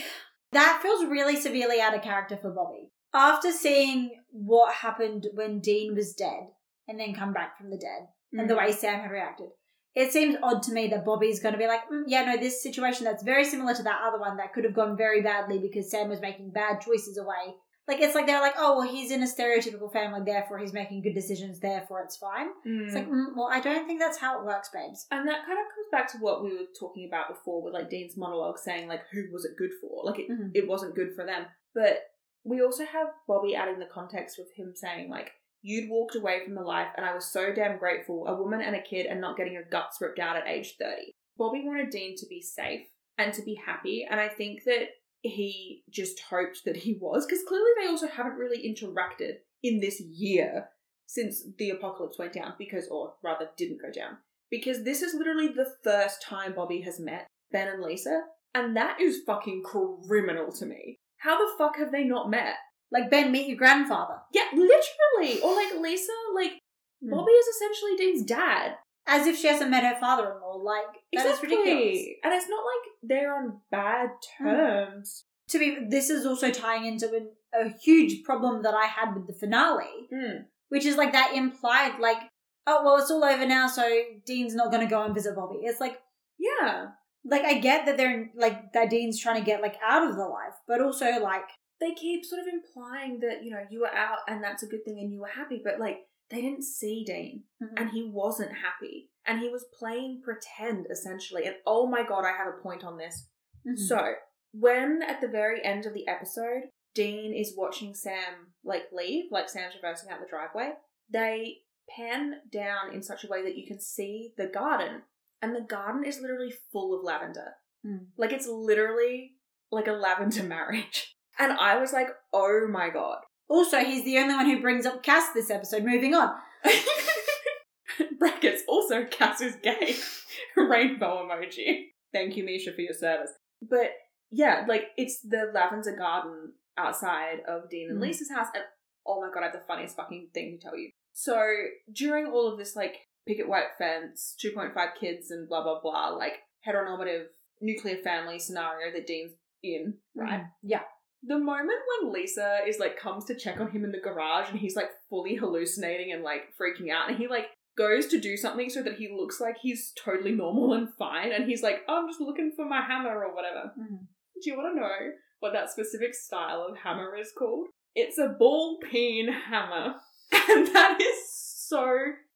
Speaker 2: that feels really severely out of character for Bobby. After seeing what happened when Dean was dead and then come back from the dead and the way Sam had reacted, it seems odd to me that Bobby's going to be like, mm, yeah, no, this situation that's very similar to that other one that could have gone very badly because Sam was making bad choices away. Like it's like they're like, oh well, he's in a stereotypical family, therefore he's making good decisions, therefore it's fine.
Speaker 1: Mm.
Speaker 2: It's like, mm, well, I don't think that's how it works, babes.
Speaker 1: And that kind of comes back to what we were talking about before with like Dean's monologue saying like who was it good for? Like it,
Speaker 2: Mhm.
Speaker 1: it wasn't good for them. But we also have Bobby adding the context with him saying like you'd walked away from the life and I was so damn grateful, a woman and a kid and not getting your guts ripped out at age 30. Bobby wanted Dean to be safe and to be happy and I think that he just hoped that he was because clearly they also haven't really interacted in this year since the apocalypse went down because or rather didn't go down because this is literally the first time Bobby has met Ben and Lisa, and that is fucking criminal to me. How the fuck have they not met?
Speaker 2: Like Ben, meet your grandfather.
Speaker 1: Yeah, literally. Or like Lisa, like
Speaker 2: Hmm.
Speaker 1: Bobby is essentially Dean's dad.
Speaker 2: As if she hasn't met her father-in-law. Like that is
Speaker 1: Exactly.
Speaker 2: ridiculous.
Speaker 1: And it's not like they're on bad
Speaker 2: Hmm.
Speaker 1: terms.
Speaker 2: to be this is also tying into an, a huge problem that I had with the finale,
Speaker 1: Mm.
Speaker 2: which is like that implied like, oh well, it's all over now, so Dean's not going to go and visit Bobby. It's like,
Speaker 1: Yeah.
Speaker 2: Like I get that they're like that Dean's trying to get like out of the life, but also like
Speaker 1: they keep sort of implying that you know you were out and that's a good thing and you were happy, but like they didn't see Dean
Speaker 2: Mhm.
Speaker 1: and he wasn't happy and he was playing pretend essentially. And oh my god, I have a point on this.
Speaker 2: Mhm.
Speaker 1: So when at the very end of the episode, Dean is watching Sam like leave, like Sam's reversing out the driveway, they pan down in such a way that you can see the garden, and the garden is literally full of lavender.
Speaker 2: Mm.
Speaker 1: Like it's literally like a lavender marriage. And I was like, oh my god.
Speaker 2: also he's the only one who brings up Cass this episode. Moving on.
Speaker 1: Brackets also Cass is gay. Rainbow emoji. Thank you, Misha, for your service. But yeah, like it's the lavender garden outside of Dean and
Speaker 2: Mm.
Speaker 1: Lisa's house, and oh my god, I have the funniest fucking thing to tell you. So during all of this like picket white fence, two point five kids and blah blah blah, like heteronormative nuclear family scenario that Dean's in, right?
Speaker 2: Mhm. Yeah.
Speaker 1: The moment when Lisa is like comes to check on him in the garage and he's like fully hallucinating and like freaking out and he like goes to do something so that he looks like he's totally normal and fine and he's like, oh, I'm just looking for my hammer or whatever.
Speaker 2: Mhm.
Speaker 1: Do you want to know what that specific style of hammer is called? It's a ball peen hammer. And that is so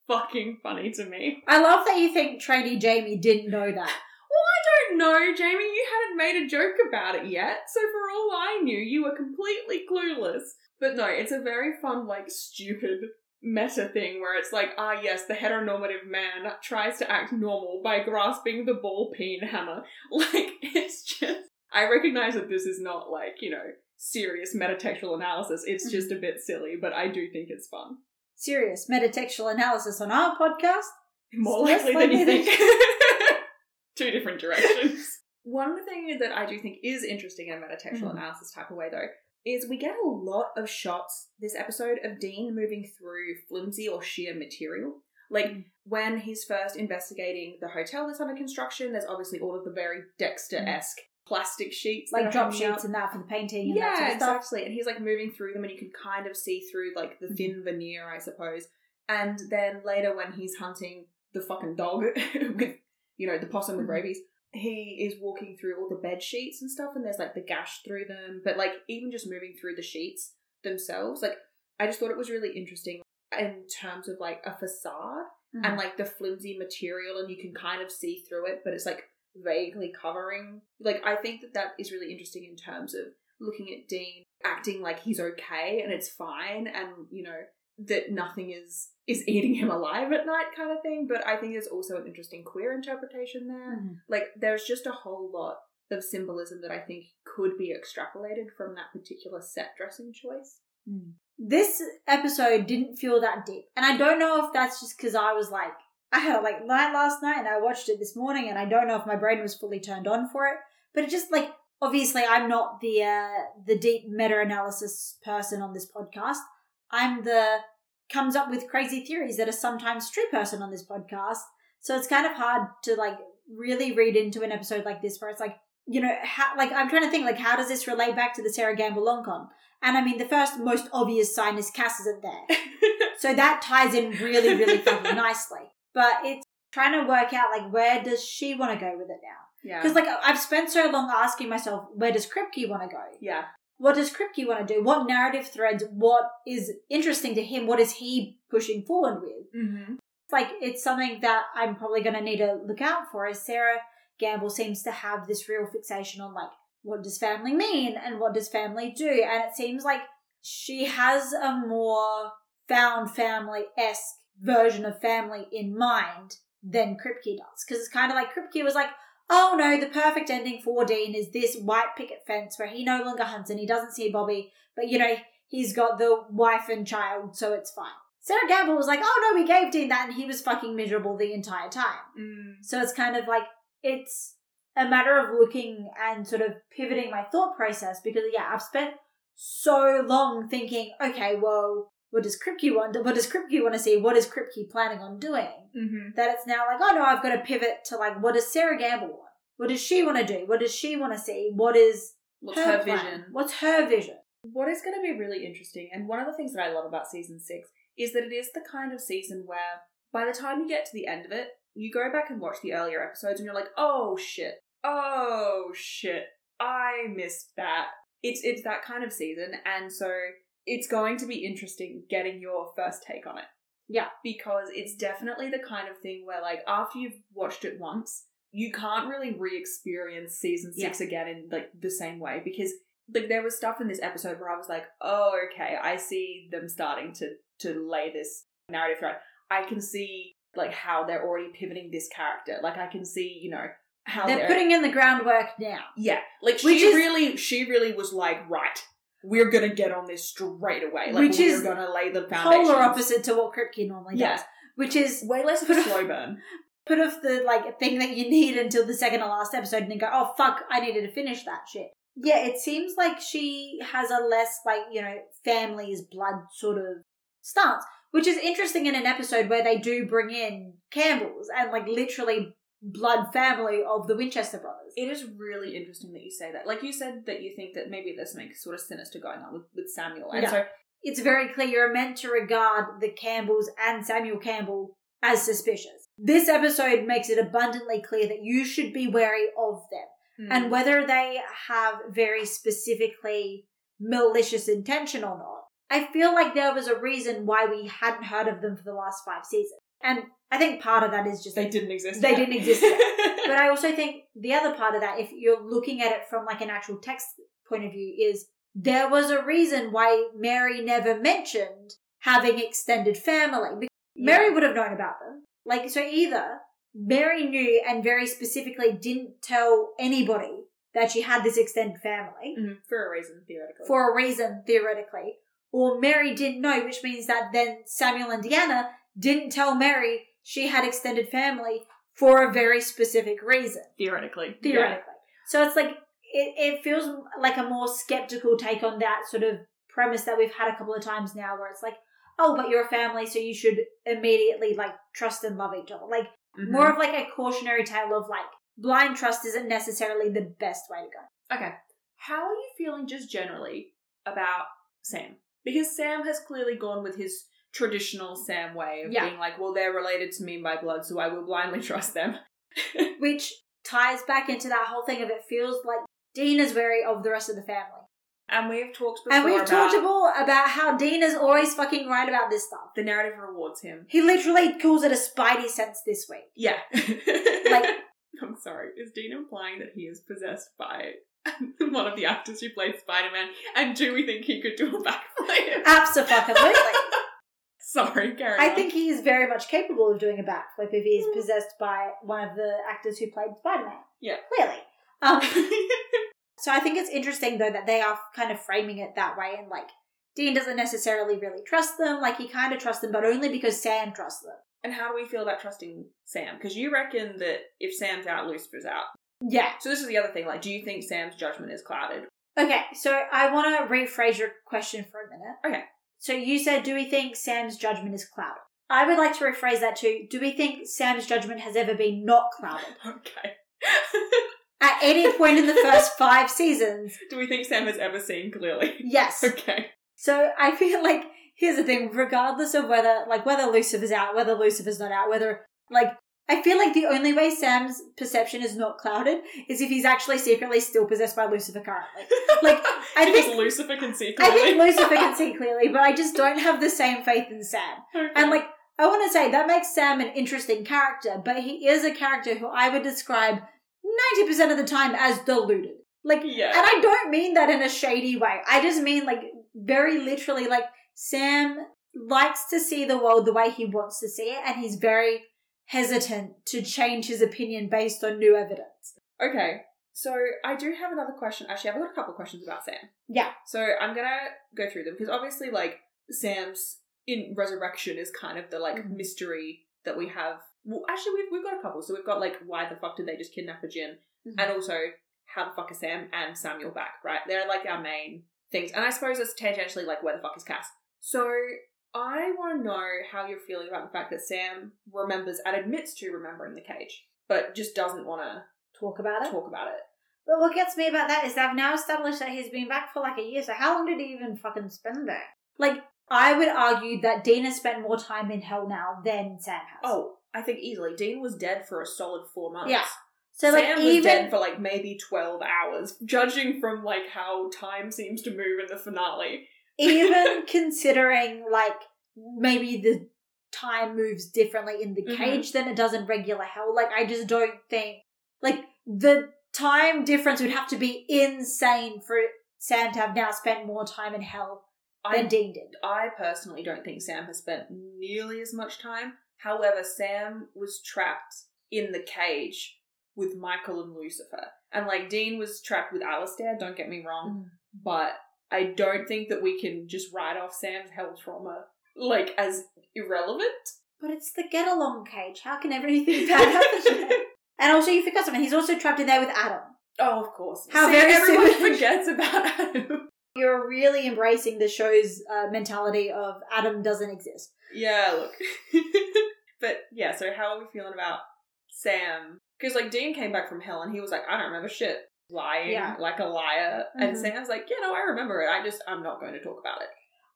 Speaker 1: fucking funny to me.
Speaker 2: I love that you think trainee Jamie didn't know that.
Speaker 1: Well, I don't know, Jamie. You hadn't made a joke about it yet, so for all I knew, you were completely clueless. But no, it's a very fun, like, stupid meta thing where it's like, ah, yes, the heteronormative man tries to act normal by grasping the ball peen hammer. Like, it's just. I recognize that this is not, like, you know, serious metatextual analysis. It's just a bit silly, but I do think it's fun.
Speaker 2: Serious metatextual analysis on our podcast.
Speaker 1: More likely than you think. Two different directions. One thing that I do think is interesting in a metatextual
Speaker 2: Mhm.
Speaker 1: analysis type of way, though, is we get a lot of shots this episode of Dean moving through flimsy or sheer material. Like
Speaker 2: Mm.
Speaker 1: when he's first investigating the hotel that's under construction, there's obviously all of the very Dexter esque plastic sheets,
Speaker 2: Like drop sheets and that for the painting and
Speaker 1: Yeah,
Speaker 2: sort of stuff.
Speaker 1: exactly. And he's like moving through them, and you can kind of see through like the
Speaker 2: Mhm.
Speaker 1: thin veneer, I suppose. And then later, when he's hunting the fucking dog with, you know, the possum with
Speaker 2: Mhm.
Speaker 1: rabies, he is walking through all the bed sheets and stuff, and there's like the gash through them. But like even just moving through the sheets themselves, like I just thought it was really interesting in terms of like a facade
Speaker 2: Mhm.
Speaker 1: and like the flimsy material and you can kind of see through it but it's like vaguely covering like i think that that is really interesting in terms of looking at dean acting like he's okay and it's fine and you know that nothing is is eating him alive at night kind of thing but i think there's also an interesting queer interpretation there
Speaker 2: Mhm.
Speaker 1: like there's just a whole lot of symbolism that i think could be extrapolated from that particular set dressing choice
Speaker 2: Mm. This episode didn't feel that deep. And I don't know if that's just because I was like, I had a like night last night and I watched it this morning and I don't know if my brain was fully turned on for it. But it just like, obviously I'm not the, uh, the deep meta-analysis person on this podcast. I'm the comes up with crazy theories that are sometimes true person on this podcast. So it's kind of hard to like really read into an episode like this where it's like, you know, how, like I'm trying to think like how does this relate back to the Sarah Gamble long con? And I mean, the first most obvious sign is Cass isn't there. So that ties in really, really fucking nicely. But it's trying to work out, like, where does she want to go with it now?
Speaker 1: yeah
Speaker 2: Because, like, I've spent so long asking myself, where does Kripke want to go?
Speaker 1: yeah
Speaker 2: What does Kripke want to do? What narrative threads? What is interesting to him? What is he pushing forward with?
Speaker 1: mm-hmm.
Speaker 2: Like, it's something that I'm probably going to need to look out for, as Sarah Gamble seems to have this real fixation on, like, what does family mean and what does family do? And it seems like she has a more found family esque version of family in mind than Kripke does. Because it's kind of like Kripke was like, oh no, the perfect ending for Dean is this white picket fence where he no longer hunts and he doesn't see Bobby, but you know, he's got the wife and child, so it's fine. Sarah Gamble was like, oh no, we gave Dean that and he was fucking miserable the entire time.
Speaker 1: mm.
Speaker 2: So it's kind of like it's a matter of looking and sort of pivoting my thought process because yeah, I've spent so long thinking, okay, well, what does Kripke want? What does Kripke want to see? What is Kripke planning on doing?
Speaker 1: Mm-hmm.
Speaker 2: That it's now like, oh no, I've got to pivot to like, what does Sarah Gamble want? What does she want to do? What does she want to see? What is
Speaker 1: what's her,
Speaker 2: plan?
Speaker 1: vision
Speaker 2: What's her vision?
Speaker 1: What is going to be really interesting, and one of the things that I love about season six, is that it is the kind of season where by the time you get to the end of it, you go back and watch the earlier episodes and you're like, oh shit, Oh shit. I missed that. It's it's that kind of season and so it's going to be interesting getting your first take on it.
Speaker 2: Yeah.
Speaker 1: Because it's definitely the kind of thing where like after you've watched it once, you can't really re-experience season 6 again in like the same way because like there was stuff in this episode where I was like, "Oh, okay, I see them starting to to lay this narrative thread. I can see like how they're already pivoting this character. Like I can see, you know, how
Speaker 2: They're putting in the groundwork now.
Speaker 1: yeah, like
Speaker 2: Which
Speaker 1: she
Speaker 2: is-
Speaker 1: really, she really was like, right, we're gonna get on this straight away. Like
Speaker 2: Which
Speaker 1: we're
Speaker 2: is
Speaker 1: gonna lay the foundation.
Speaker 2: Polar opposite to what Kripke normally
Speaker 1: Yeah.
Speaker 2: does. Which is
Speaker 1: way less of a slow burn.
Speaker 2: put off the like thing that you need until the second to last episode and then go, oh fuck, I needed to finish that shit. Yeah, it seems like she has a less like, you know, family's blood sort of stance. Which is interesting in an episode where they do bring in Campbells and like literally blood family of the Winchester brothers.
Speaker 1: It is really interesting that you say that. Like you said that you think that maybe there's something sort of sinister going on with, with Samuel, and
Speaker 2: Yeah.
Speaker 1: so
Speaker 2: it's very clear you're meant to regard the Campbells and Samuel Campbell as suspicious. This episode makes it abundantly clear that you should be wary of them.
Speaker 1: Hmm.
Speaker 2: And whether they have very specifically malicious intention or not, I feel like there was a reason why we hadn't heard of them for the last five seasons. And I think part of that is just
Speaker 1: they didn't exist.
Speaker 2: They
Speaker 1: yet.
Speaker 2: didn't exist yet. But I also think the other part of that, if you're looking at it from like an actual text point of view, is there was a reason why Mary never mentioned having extended family. Because Mary would have known about them. Like, so either Mary knew and very specifically didn't tell anybody that she had this extended family
Speaker 1: Mhm, for a reason, theoretically.
Speaker 2: for a reason, theoretically, or Mary didn't know, which means that then Samuel and Deanna didn't tell Mary she had extended family for a very specific reason,
Speaker 1: theoretically,
Speaker 2: theoretically. So it's like, it, it feels like a more skeptical take on that sort of premise that we've had a couple of times now, where it's like, oh, but you're a family, so you should immediately like trust and love each other. Like,
Speaker 1: Yeah. Mhm.
Speaker 2: more of like a cautionary tale of like, blind trust isn't necessarily the best way to go.
Speaker 1: Okay. How are you feeling just generally about Sam? Because Sam has clearly gone with his traditional Sam way of
Speaker 2: Yeah.
Speaker 1: being like, well, they're related to me by blood, so I will blindly trust them.
Speaker 2: which ties back into that whole thing of it feels like Dean is wary of the rest of the family.
Speaker 1: And we've talked before
Speaker 2: And we've
Speaker 1: about
Speaker 2: talked about, about how Dean is always fucking right about this stuff.
Speaker 1: the narrative rewards him.
Speaker 2: He literally calls it a spidey sense this week.
Speaker 1: Yeah.
Speaker 2: Like-
Speaker 1: I'm sorry. Is Dean implying that he is possessed by one of the actors who played Spider Man? And do we think he could do a backflip?
Speaker 2: Absolutely.
Speaker 1: sorry,
Speaker 2: I think he is very much capable of doing a backflip if he is possessed by one of the actors who played Spider Man.
Speaker 1: Yeah.
Speaker 2: Clearly. Um, so I think it's interesting though that they are kind of framing it that way and like Dean doesn't necessarily really trust them. Like he kind of trusts them, but only because Sam trusts them.
Speaker 1: and how do we feel about trusting Sam? Because you reckon that if Sam's out, Lucifer's out.
Speaker 2: Yeah.
Speaker 1: So this is the other thing. Like, do you think Sam's judgment is clouded?
Speaker 2: Okay, so I want to rephrase your question for a minute.
Speaker 1: Okay.
Speaker 2: So you said, do we think Sam's judgment is clouded? I would like to rephrase that to, do we think Sam's judgment has ever been not clouded?
Speaker 1: Okay.
Speaker 2: At any point in the first five seasons,
Speaker 1: do we think Sam has ever seen clearly?
Speaker 2: yes.
Speaker 1: Okay.
Speaker 2: So I feel like, here's the thing, regardless of whether, like, whether Lucifer's out, whether Lucifer's not out, whether, like, I feel like the only way Sam's perception is not clouded is if he's actually secretly still possessed by Lucifer currently. Like, I think
Speaker 1: Lucifer can see
Speaker 2: I
Speaker 1: clearly.
Speaker 2: think Lucifer can see clearly, but I just don't have the same faith in Sam.
Speaker 1: Okay.
Speaker 2: And like, I want to say that makes Sam an interesting character, but he is a character who I would describe 90% of the time as deluded. Like,
Speaker 1: yeah.
Speaker 2: and I don't mean that in a shady way. I just mean like very literally like Sam likes to see the world the way he wants to see it, and he's very hesitant to change his opinion based on new evidence.
Speaker 1: Okay, so I do have another question. Actually, I've got a couple of questions about Sam.
Speaker 2: Yeah.
Speaker 1: So I'm gonna go through them because obviously, like Sam's in resurrection is kind of the like
Speaker 2: Mhm.
Speaker 1: mystery that we have. Well, actually, we've we've got a couple. So we've got like why the fuck did they just kidnap a jinn,
Speaker 2: Mhm.
Speaker 1: and also how the fuck is Sam and Samuel back? Right, they're like our main things, and I suppose it's tangentially like where the fuck is Cass. So I want to know how you're feeling about the fact that Sam remembers and admits to remembering the cage, but just doesn't want to
Speaker 2: Talk about it.
Speaker 1: talk about it.
Speaker 2: But what gets me about that is they've now established that he's been back for like a year, so how long did he even fucking spend there? Like, I would argue that Dean has spent more time in hell now than Sam has.
Speaker 1: Oh, I think easily. Dean was dead for a solid four months.
Speaker 2: Yeah. So like
Speaker 1: Sam was
Speaker 2: even
Speaker 1: dead for like maybe 12 hours, judging from like how time seems to move in the finale.
Speaker 2: Even considering like maybe the time moves differently in the
Speaker 1: Mhm.
Speaker 2: cage than it does in regular hell. Like I just don't think like the time difference would have to be insane for Sam to have now spent more time in hell than
Speaker 1: I,
Speaker 2: Dean did.
Speaker 1: I personally don't think Sam has spent nearly as much time. However, Sam was trapped in the cage with Michael and Lucifer. And like Dean was trapped with Alistair, don't get me wrong. but I don't think that we can just write off Sam's hell trauma like as irrelevant.
Speaker 2: But it's the get along cage. How can everything be bad happen? and also you forgot something. He's also trapped in there with Adam.
Speaker 1: oh, of course.
Speaker 2: How
Speaker 1: See,
Speaker 2: very
Speaker 1: everyone
Speaker 2: soon-
Speaker 1: forgets about Adam.
Speaker 2: You're really embracing the show's uh, mentality of Adam doesn't exist.
Speaker 1: yeah, look. but yeah, so how are we feeling about Sam? Because like Dean came back from hell and he was like, I don't remember shit. Lying
Speaker 2: Yeah.
Speaker 1: like a liar. And
Speaker 2: Mhm.
Speaker 1: Sam's like, yeah, no, I remember it. I just, I'm not going to talk about it.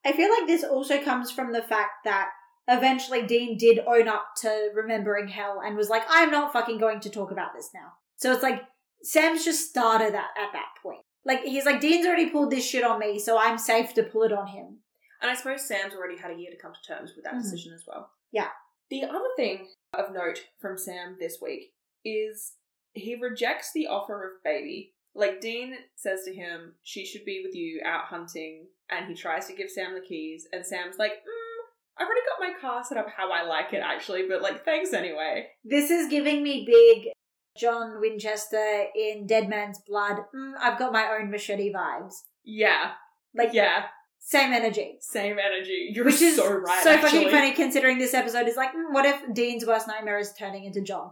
Speaker 2: I feel like this also comes from the fact that eventually Dean did own up to remembering hell and was like, I'm not fucking going to talk about this now. So it's like Sam's just started that at that point. Like he's like, Dean's already pulled this shit on me, so I'm safe to pull it on him.
Speaker 1: And I suppose Sam's already had a year to come to terms with that
Speaker 2: Mhm.
Speaker 1: decision as well.
Speaker 2: Yeah.
Speaker 1: The other thing of note from Sam this week is he rejects the offer of baby. Like Dean says to him, she should be with you out hunting, and he tries to give Sam the keys, and Sam's like, mm, I've already got my car set up how I like it actually, but like thanks anyway.
Speaker 2: This is giving me big John Winchester in Dead Man's Blood. Mm, I've got my own machete vibes.
Speaker 1: Yeah.
Speaker 2: Like
Speaker 1: Yeah.
Speaker 2: same energy.
Speaker 1: Same energy. You're
Speaker 2: Which is
Speaker 1: so right.
Speaker 2: so
Speaker 1: actually.
Speaker 2: fucking funny considering this episode is like, mm, what if Dean's worst nightmare is turning into John?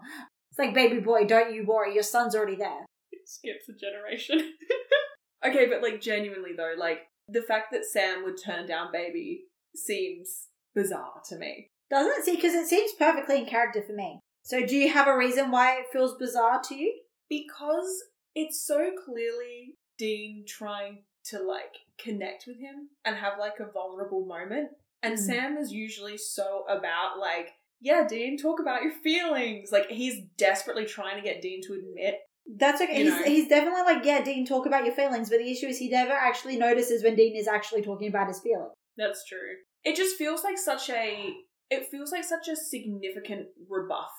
Speaker 2: It's like, baby boy, don't you worry, your son's already there.
Speaker 1: skips a generation. okay, but like genuinely though, like the fact that Sam would turn down baby seems bizarre to me.
Speaker 2: Doesn't it? See, because it seems perfectly in character for me. So do you have a reason why it feels bizarre to you?
Speaker 1: Because it's so clearly Dean trying to like connect with him and have like a vulnerable moment. And
Speaker 2: Mm.
Speaker 1: Sam is usually so about like, yeah, Dean, talk about your feelings. Like he's desperately trying to get Dean to admit
Speaker 2: That's okay.
Speaker 1: You
Speaker 2: He's,
Speaker 1: know.
Speaker 2: he's definitely like, yeah, Dean, talk about your feelings. But the issue is he never actually notices when Dean is actually talking about his feelings.
Speaker 1: That's true. It just feels like such a. It feels like such a significant rebuff.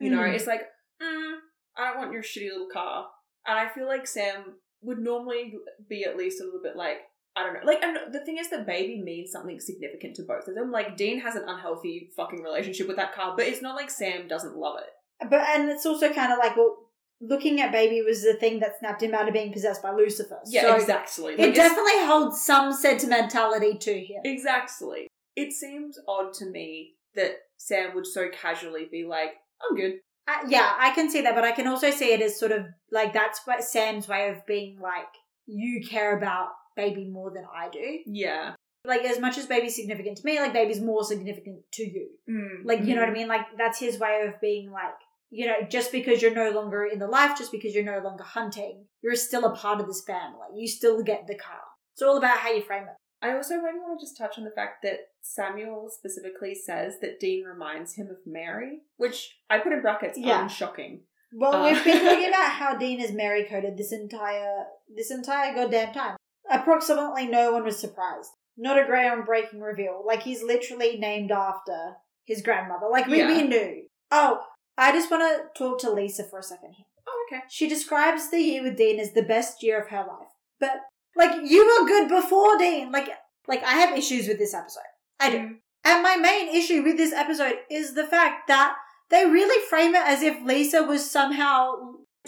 Speaker 1: You know,
Speaker 2: Mm.
Speaker 1: it's like, mm, I don't want your shitty little car, and I feel like Sam would normally be at least a little bit like, I don't know, like, and the thing is that baby means something significant to both of them. Like, Dean has an unhealthy fucking relationship with that car, but it's not like Sam doesn't love it.
Speaker 2: But and it's also kind of like, well, looking at Baby was the thing that snapped him out of being possessed by Lucifer.
Speaker 1: Yeah,
Speaker 2: so
Speaker 1: exactly. Like,
Speaker 2: It definitely holds some sentimentality to him.
Speaker 1: Exactly. It seems odd to me that Sam would so casually be like, I'm good.
Speaker 2: Uh, yeah, I can see that, but I can also see it as sort of like that's what Sam's way of being like, you care about baby more than I do.
Speaker 1: Yeah.
Speaker 2: Like as much as baby's significant to me, like baby's more significant to you.
Speaker 1: Mm,
Speaker 2: Like you know what I
Speaker 1: mhm.
Speaker 2: mean? Like that's his way of being like, you know, just because you're no longer in the life, just because you're no longer hunting, you're still a part of this family. You still get the car. It's all about how you frame it.
Speaker 1: I also maybe want to just touch on the fact that Samuel specifically says that Dean reminds him of Mary, which I put in brackets
Speaker 2: Yeah.
Speaker 1: unshocking.
Speaker 2: Well,
Speaker 1: Uh.
Speaker 2: we've been talking about how Dean is Mary coded this entire this entire goddamn time. Approximately no one was surprised. Not a groundbreaking reveal. Like he's literally named after his grandmother. Like we,
Speaker 1: Yeah.
Speaker 2: we knew. Oh, I just want to talk to Lisa for a second here.
Speaker 1: Oh, okay.
Speaker 2: She describes the year with Dean as the best year of her life. But like you were good before Dean. Like like I have issues with this episode. I do. Mm. And my main issue with this episode is the fact that they really frame it as if Lisa was somehow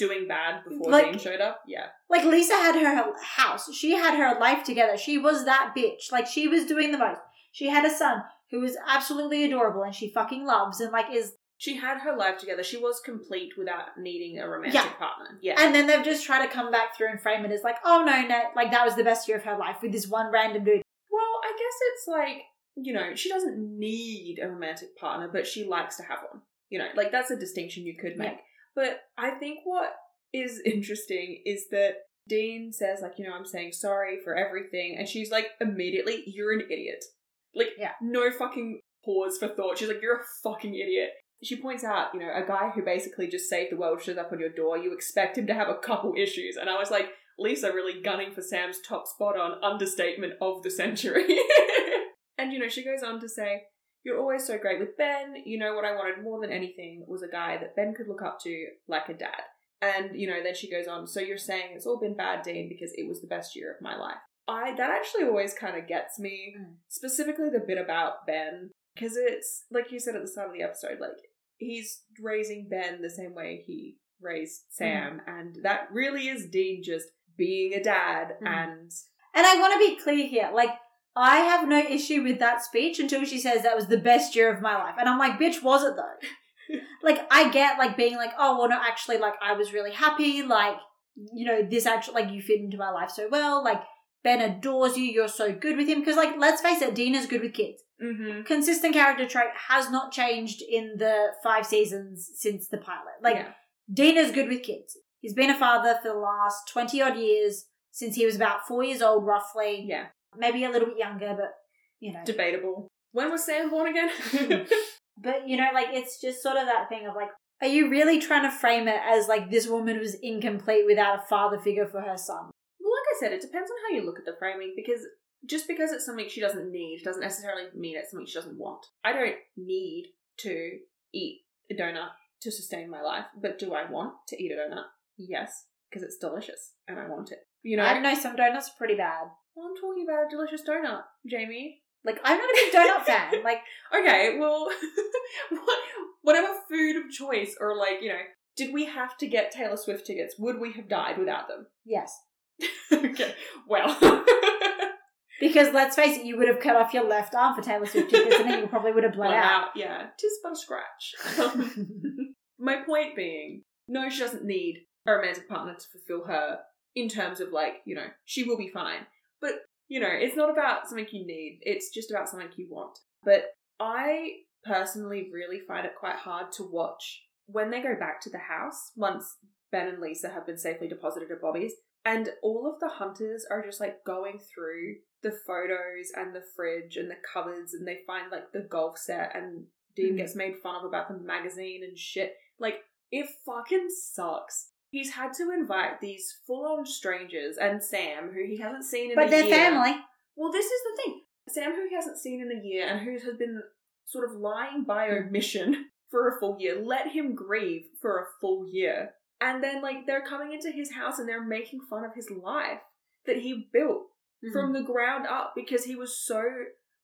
Speaker 1: Doing bad before
Speaker 2: Like-
Speaker 1: Dean showed up. Yeah.
Speaker 2: like Lisa had her house. She had her life together. She was that bitch. Like she was doing the most. She had a son who was absolutely adorable and she fucking loves and like is
Speaker 1: She had her life together. She was complete without needing a romantic
Speaker 2: Yeah.
Speaker 1: partner. Yeah.
Speaker 2: and then they've just tried to come back through and frame it as like, oh no, no, like that was the best year of her life with this one random dude.
Speaker 1: well, I guess it's like, you know, she doesn't need a romantic partner, but she likes to have one. You know, like that's a distinction you could make.
Speaker 2: Yeah.
Speaker 1: But I think what is interesting is that Dean says, like, you know, I'm saying sorry for everything. And she's like, immediately, you're an idiot. Like,
Speaker 2: Yeah.
Speaker 1: no fucking pause for thought. She's like, you're a fucking idiot. she points out, you know, a guy who basically just saved the world shows up on your door. You expect him to have a couple issues, and I was like, Lisa really gunning for Sam's top spot on understatement of the century. and you know, she goes on to say, "You're always so great with Ben. You know what I wanted more than anything was a guy that Ben could look up to like a dad." And you know, then she goes on, "So you're saying it's all been bad, Dean, because it was the best year of my life." I that actually always kind of gets me,
Speaker 2: Mm.
Speaker 1: specifically the bit about Ben, because it's like you said at the start of the episode, like he's raising Ben the same way he raised Sam, and that really is Dean just being a dad
Speaker 2: Mm.
Speaker 1: and
Speaker 2: And I want to be clear here. Like, I have no issue with that speech until she says that was the best year of my life. And I'm like, bitch, was it though? like, I get like being like, oh, well, no, actually, like, I was really happy. Like, you know, this actually, like, you fit into my life so well. Like, Ben adores you. You're so good with him. Because, like, let's face it, Dean is good with kids.
Speaker 1: mm-hmm.
Speaker 2: Consistent character trait has not changed in the five seasons since the pilot. Like,
Speaker 1: Yeah.
Speaker 2: Dean is good with kids. He's been a father for the last 20 odd years since he was about four years old, roughly.
Speaker 1: yeah,
Speaker 2: Maybe a little bit younger, but, you know.
Speaker 1: debatable. When was Sam born again?
Speaker 2: But, you know, like, it's just sort of that thing of like, are you really trying to frame it as like this woman was incomplete without a father figure for her son?
Speaker 1: Well, like I said, it depends on how you look at the framing because just because it's something she doesn't need doesn't necessarily mean it's something she doesn't want. I don't need to eat a donut to sustain my life, but do I want to eat a donut? Yes, because it's delicious and I want it. You know,
Speaker 2: I don't know, some donuts are pretty bad.
Speaker 1: Well, I'm talking about a delicious donut, Jamie.
Speaker 2: Like, I'm not a big donut fan. Like,
Speaker 1: Okay, well, what, whatever food of choice, or like, you know, did we have to get Taylor Swift tickets? Would we have died without them?
Speaker 2: yes.
Speaker 1: okay, well.
Speaker 2: Because let's face it, you would have cut off your left arm for Taylor Swift tickets and then you probably would have bled out.
Speaker 1: out, yeah. Tis but a scratch. My point being, no, she doesn't need a romantic partner to fulfill her in terms of like, you know, she will be fine. But, you know, it's not about something you need, it's just about something you want. But I personally really find it quite hard to watch when they go back to the house once Ben and Lisa have been safely deposited at Bobby's. And all of the hunters are just like going through the photos and the fridge and the cupboards and they find like the golf set and Dean
Speaker 2: Mhm.
Speaker 1: gets made fun of about the magazine and shit. Like, it fucking sucks. He's had to invite these full on strangers and Sam, who he hasn't seen in a year.
Speaker 2: But they're
Speaker 1: year.
Speaker 2: family.
Speaker 1: Well, this is the thing. Sam, who he hasn't seen in a year and who has been sort of lying by omission for a full year, let him grieve for a full year. And then, like, they're coming into his house and they're making fun of his life that he built
Speaker 2: Mm-hmm.
Speaker 1: from the ground up because he was so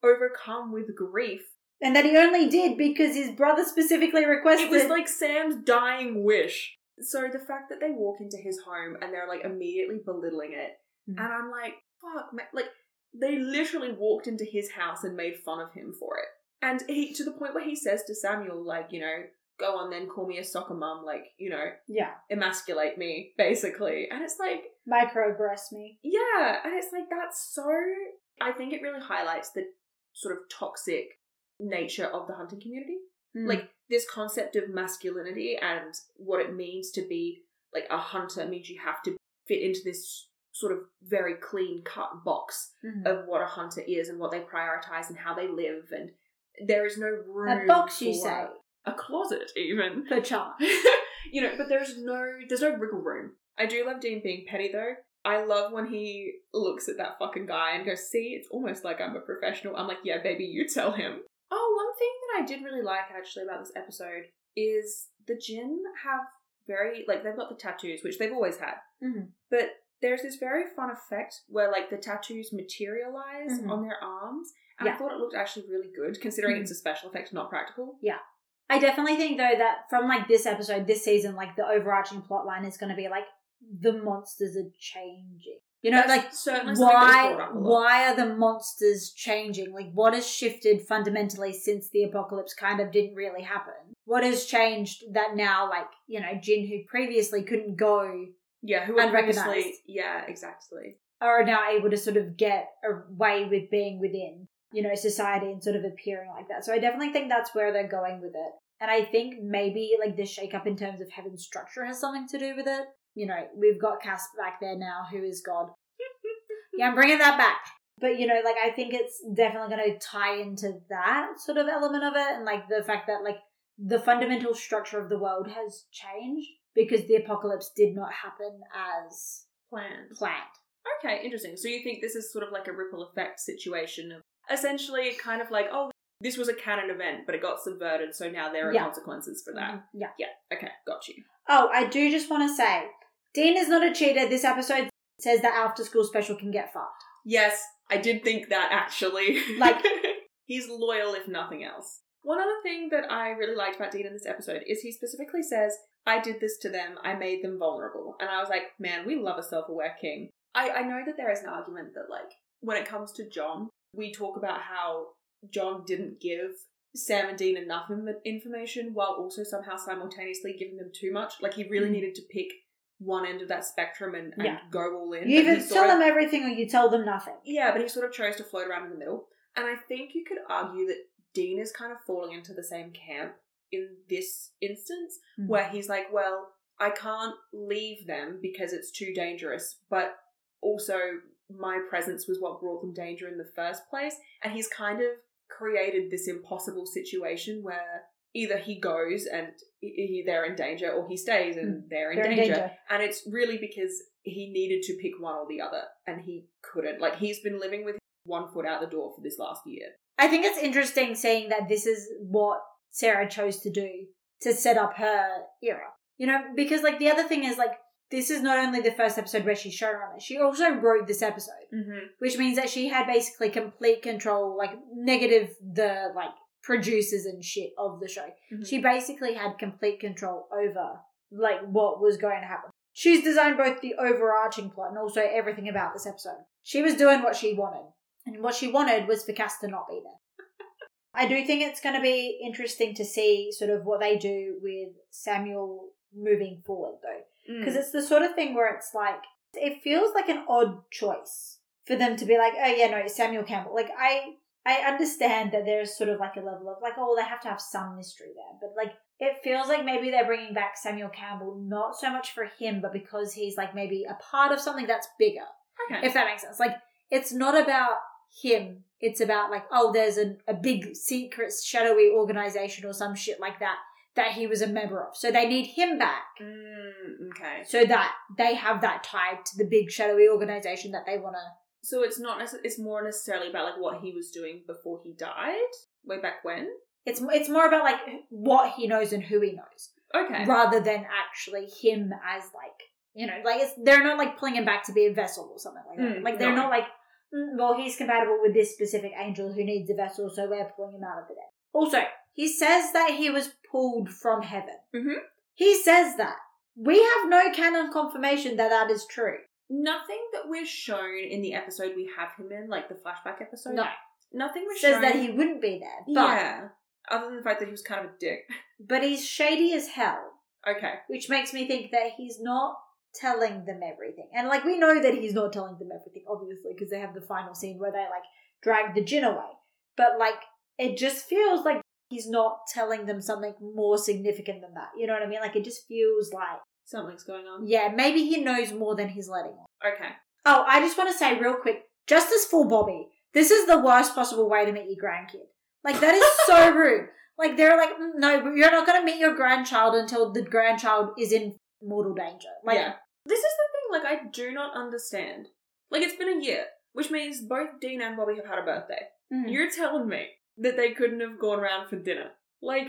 Speaker 1: overcome with grief.
Speaker 2: And that he only did because his brother specifically requested
Speaker 1: It was like Sam's dying wish. So the fact that they walk into his home and they're like immediately belittling it,
Speaker 2: Mhm.
Speaker 1: and I'm like, fuck, man. like they literally walked into his house and made fun of him for it, and he to the point where he says to Samuel, like, you know, go on then, call me a soccer mum, like, you know,
Speaker 2: Yeah.
Speaker 1: emasculate me, basically, and it's like,
Speaker 2: Microaggress me.
Speaker 1: yeah, and it's like that's so. I think it really highlights the sort of toxic nature of the hunting community
Speaker 2: Mm.
Speaker 1: like this concept of masculinity and what it means to be like a hunter means you have to fit into this sort of very clean cut box
Speaker 2: Mhm.
Speaker 1: of what a hunter is and what they prioritize and how they live and there is no room
Speaker 2: a box, you say.
Speaker 1: a closet even
Speaker 2: Perchance.
Speaker 1: you know but there's no there's no wriggle room i do love dean being petty though i love when he looks at that fucking guy and goes see it's almost like i'm a professional i'm like yeah baby you tell him oh one thing that i did really like actually about this episode is the jinn have very like they've got the tattoos which they've always had
Speaker 2: Mhm.
Speaker 1: but there's this very fun effect where like the tattoos materialize
Speaker 2: Mhm.
Speaker 1: on their arms and i thought it looked actually really good considering
Speaker 2: Mhm.
Speaker 1: it's a special effect not practical Yeah.
Speaker 2: I definitely think though that from like this episode, this season, like the overarching plot line is going to be like the monsters are changing. You know,
Speaker 1: That's
Speaker 2: like
Speaker 1: certainly something that was
Speaker 2: why
Speaker 1: brought up a lot.
Speaker 2: why are the monsters changing? Like what has shifted fundamentally since the apocalypse kind of didn't really happen? What has changed that now like, you know, jinn who previously couldn't go
Speaker 1: Yeah, who
Speaker 2: Unrecognized.
Speaker 1: yeah, exactly.
Speaker 2: are now able to sort of get away with being within, you know, society and sort of appearing like that. So I definitely think that's where they're going with it. And I think maybe like the shake up in terms of heaven's structure has something to do with it. You know, we've got Cass back there now, who is God. Yeah, I'm bringing that back. But you know, like I think it's definitely going to tie into that sort of element of it, and like the fact that like the fundamental structure of the world has changed because the apocalypse did not happen as
Speaker 1: Planned.
Speaker 2: planned.
Speaker 1: Okay, interesting. So you think this is sort of like a ripple effect situation of essentially kind of like, oh, this was a canon event, but it got subverted, so now there are
Speaker 2: Yeah.
Speaker 1: consequences for that.
Speaker 2: Mhm. Yeah.
Speaker 1: Yeah. Okay, got you.
Speaker 2: Oh, I do just want to say, Dean is not a cheater. This episode says that after school special can get fucked.
Speaker 1: Yes, I did think that actually.
Speaker 2: Like-
Speaker 1: he's loyal if nothing else. One other thing that I really liked about Dean in this episode is he specifically says, I did this to them, I made them vulnerable. And I was like, man, we love a self aware king. I, I know that there is an argument that, like, when it comes to John, we talk about how John didn't give Sam and Dean enough information while also somehow simultaneously giving them too much. Like, he really
Speaker 2: Mm.
Speaker 1: needed to pick one end of that spectrum and, and
Speaker 2: Yeah.
Speaker 1: go all in.
Speaker 2: You either tell
Speaker 1: of-
Speaker 2: them everything or you tell them nothing.
Speaker 1: yeah, but he sort of chose to float around in the middle. And I think you could argue that Dean is kind of falling into the same camp in this instance,
Speaker 2: Mhm.
Speaker 1: where he's like, well, I can't leave them because it's too dangerous, but also my presence was what brought them danger in the first place. And he's kind of created this impossible situation where either he goes and he- he, they're in danger or he stays and they're in
Speaker 2: Hmm. They're in
Speaker 1: danger.
Speaker 2: danger.
Speaker 1: And it's really because he needed to pick one or the other and he couldn't. Like he's been living with one foot out the door for this last year.
Speaker 2: I think it's interesting seeing that this is what Sarah chose to do to set up her era. You know, because like the other thing is like this is not only the first episode where she's showrunner, she also wrote this episode,
Speaker 1: Mm-hmm.
Speaker 2: which means that she had basically complete control, like negative the like producers and shit of the show.
Speaker 1: Mhm.
Speaker 2: She basically had complete control over like what was going to happen. She's designed both the overarching plot and also everything about this episode. She was doing what she wanted. And what she wanted was for Cass to not be there. I do think it's going to be interesting to see sort of what they do with Samuel moving forward though.
Speaker 1: Mm.
Speaker 2: Because it's the sort of thing where it's like, it feels like an odd choice for them to be like, oh yeah, no, Samuel Campbell. Like, I, I understand that there's sort of like a level of like, oh, they have to have some mystery there. But like, it feels like maybe they're bringing back Samuel Campbell not so much for him, but because he's like maybe a part of something that's bigger
Speaker 1: okay.
Speaker 2: if that makes sense. Like, it's not about him. It's about like, oh, there's a, a big secret shadowy organization or some shit like that that he was a member of. So they need him back
Speaker 1: Mm, okay.
Speaker 2: so that they have that tied to the big shadowy organization that they want to.
Speaker 1: So it's not. necess- It's more necessarily about like what he was doing before he died, way back when.
Speaker 2: It's it's more about like what he knows and who he knows,
Speaker 1: Okay.
Speaker 2: rather than actually him as like you know like it's they're not like pulling him back to be a vessel or something like that.
Speaker 1: Mm,
Speaker 2: like they're
Speaker 1: no.
Speaker 2: not like "Mm, well he's compatible with this specific angel who needs a vessel, so we're pulling him out of the dead. Also, he says that he was pulled from heaven.
Speaker 1: Mhm.
Speaker 2: He says that. We have no canon confirmation that that is true.
Speaker 1: Nothing that we're shown in the episode we have him in, like the flashback episode.
Speaker 2: No.
Speaker 1: Nothing was
Speaker 2: Says
Speaker 1: shown.
Speaker 2: that he wouldn't be there. But
Speaker 1: yeah. Other than the fact that he was kind of a dick.
Speaker 2: but he's shady as hell.
Speaker 1: Okay.
Speaker 2: which makes me think that he's not telling them everything. And like we know that he's not telling them everything, obviously, because they have the final scene where they like drag the jinn away. But like it just feels like he's not telling them something more significant than that. You know what I mean? Like it just feels like
Speaker 1: Something's going on.
Speaker 2: yeah, maybe he knows more than he's letting on.
Speaker 1: Okay.
Speaker 2: Oh, I just want to say real quick, justice for Bobby. This is the worst possible way to meet your grandkid. Like that is so rude. Like they're like, "Mm, no, you're not going to meet your grandchild until the grandchild is in mortal danger. Like,
Speaker 1: yeah. This is the thing, like, I do not understand. Like, it's been a year, which means both Dean and Bobby have had a birthday.
Speaker 2: mm.
Speaker 1: You're telling me that they couldn't have gone around for dinner. Like,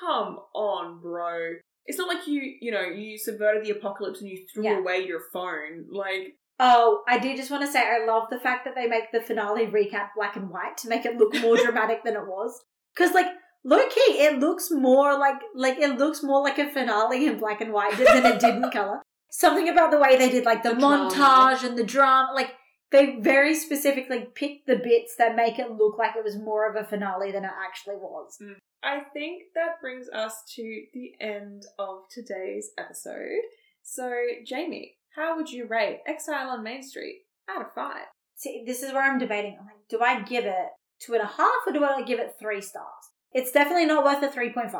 Speaker 1: come on, bro. It's not like you, you know, you subverted the apocalypse and you threw
Speaker 2: Yeah.
Speaker 1: away your phone. Like,
Speaker 2: Oh, I do just want to say I love the fact that they make the finale recap black and white to make it look more dramatic than it was. Because like low key, it looks more like like it looks more like a finale in black and white than it did in color. Something about the way they did like the,
Speaker 1: The drama.
Speaker 2: montage and the drama, like they very specifically picked the bits that make it look like it was more of a finale than it actually was. Mm.
Speaker 1: I think that brings us to the end of today's episode. So, Jamie, how would you rate Exile on Main Street out of five?
Speaker 2: See, this is where I'm debating. I'm like, do I give it two and a half or do I give it three stars? It's definitely not worth a 3.5.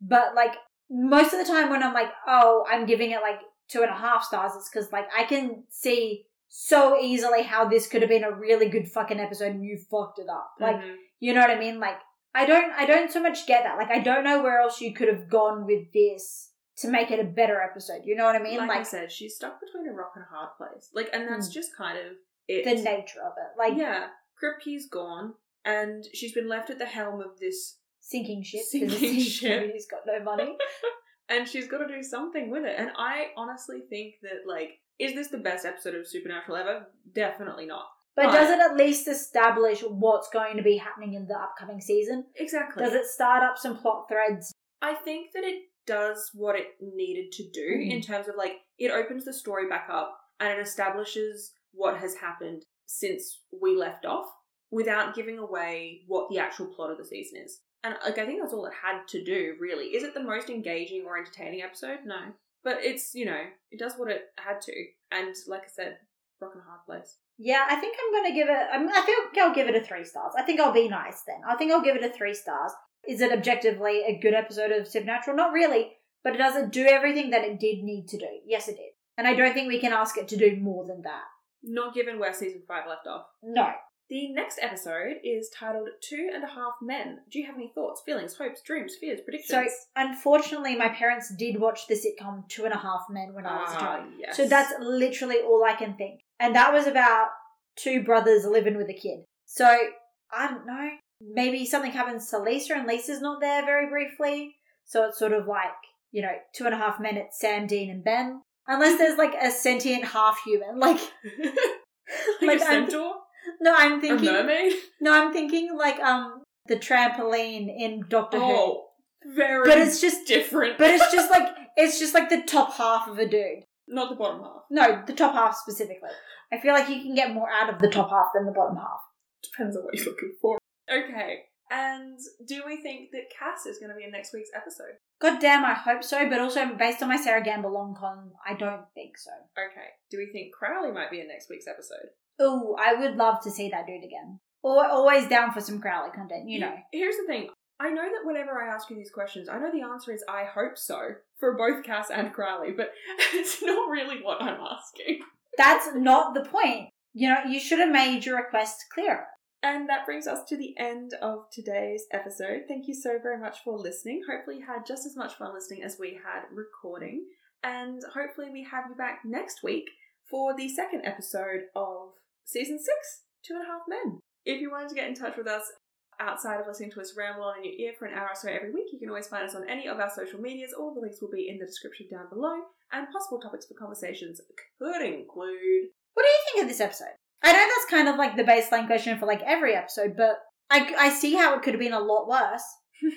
Speaker 2: But like, most of the time when I'm like, oh, I'm giving it like two and a half stars, it's because like I can see so easily how this could have been a really good fucking episode and you fucked it up. Like,
Speaker 1: Mhm.
Speaker 2: you know what I mean? Like, I don't I don't so much get that. Like I don't know where else you could have gone with this to make it a better episode. You know what I mean?
Speaker 1: like, I said, she's stuck between a rock and a hard place. Like, and that's
Speaker 2: Mm.
Speaker 1: just kind of it.
Speaker 2: the nature of it. Like
Speaker 1: yeah, Kripke's gone, and she's been left at the helm of this,
Speaker 2: sinking ship
Speaker 1: Sinking ship.
Speaker 2: community's got no money.
Speaker 1: and she's got to do something with it. And I honestly think that, like, is this the best episode of Supernatural ever? Definitely not.
Speaker 2: But
Speaker 1: Right.
Speaker 2: does it at least establish what's going to be happening in the upcoming season?
Speaker 1: Exactly.
Speaker 2: Does it start up some plot threads?
Speaker 1: I think that it does what it needed to do
Speaker 2: Mhm.
Speaker 1: in terms of like it opens the story back up and it establishes what has happened since we left off without giving away what the actual plot of the season is. And like I think that's all it had to do, really. Is it the most engaging or entertaining episode? No. But it's, you know, it does what it had to. And like I said, rock and a hard place.
Speaker 2: Yeah, I think I'm going to give it. I'm, I think I'll give it a three stars. I think I'll be nice then. I think I'll give it a three stars. Is it objectively a good episode of Supernatural? Not really, but it doesn't do everything that it did need to do. Yes, it did, and I don't think we can ask it to do more than that.
Speaker 1: Not given where season five left off.
Speaker 2: No.
Speaker 1: The next episode is titled Two and a Half Men. Do you have any thoughts, feelings, hopes, dreams, fears, predictions?
Speaker 2: So unfortunately, my parents did watch the sitcom Two and a Half Men when I was a child.
Speaker 1: Ah, yes.
Speaker 2: So that's literally all I can think. And that was about two brothers living with a kid. So I don't know. Maybe something happens to Lisa and Lisa's not there very briefly. So it's sort of like, you know, two and a half minutes, Sam, Dean, and Ben. Unless there's like a sentient half human. Like,
Speaker 1: like,
Speaker 2: Like,
Speaker 1: a
Speaker 2: I'm-
Speaker 1: centaur,
Speaker 2: no, I'm
Speaker 1: a
Speaker 2: thinking.
Speaker 1: mermaid.
Speaker 2: No, I'm thinking like um the trampoline in Doctor Who.
Speaker 1: Oh, very.
Speaker 2: But it's just
Speaker 1: different.
Speaker 2: but it's just like it's just like the top half of a dude.
Speaker 1: Not the bottom half.
Speaker 2: No, the top half specifically. I feel like you can get more out of the top half than the bottom half.
Speaker 1: Depends on what you're looking for. Okay. And do we think that Cass is going to be in next week's episode?
Speaker 2: God damn, I hope so, but also based on my Sarah Gamble long con, I don't think so.
Speaker 1: Okay. Do we think Crowley might be in next week's episode?
Speaker 2: Ooh, I would love to see that dude again. Or always down for some Crowley content, you know.
Speaker 1: Here's the thing. I know that whenever I ask you these questions, I know the answer is I hope so for both Cass and Crowley, but it's not really what I'm asking.
Speaker 2: That's not the point. You know, you should have made your request clearer.
Speaker 1: And that brings us to the end of today's episode. Thank you so very much for listening. Hopefully, you had just as much fun listening as we had recording. And hopefully, we have you back next week for the second episode of season six Two and a Half Men. If you wanted to get in touch with us outside of listening to us ramble on in your ear for an hour or so every week, you can always find us on any of our social medias. All the links will be in the description down below. And possible topics for conversations could include
Speaker 2: What do you think of this episode? I know that's kind of like the baseline question for like every episode, but I, I see how it could have been a lot worse.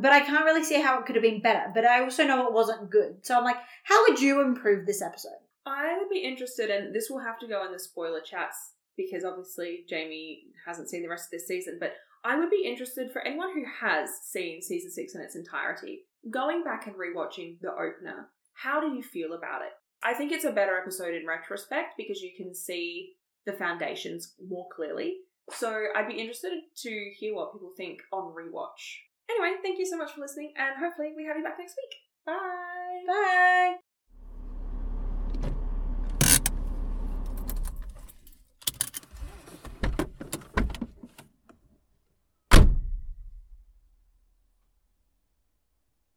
Speaker 2: but I can't really see how it could have been better. But I also know it wasn't good. So I'm like, how would you improve this episode?
Speaker 1: I would be interested, and this will have to go in the spoiler chats because obviously Jamie hasn't seen the rest of this season. But I would be interested for anyone who has seen season six in its entirety, going back and rewatching the opener. How do you feel about it? I think it's a better episode in retrospect because you can see the foundations more clearly. So I'd be interested to hear what people think on rewatch. Anyway, thank you so much for listening, and hopefully we have you back next week. Bye.
Speaker 2: Bye.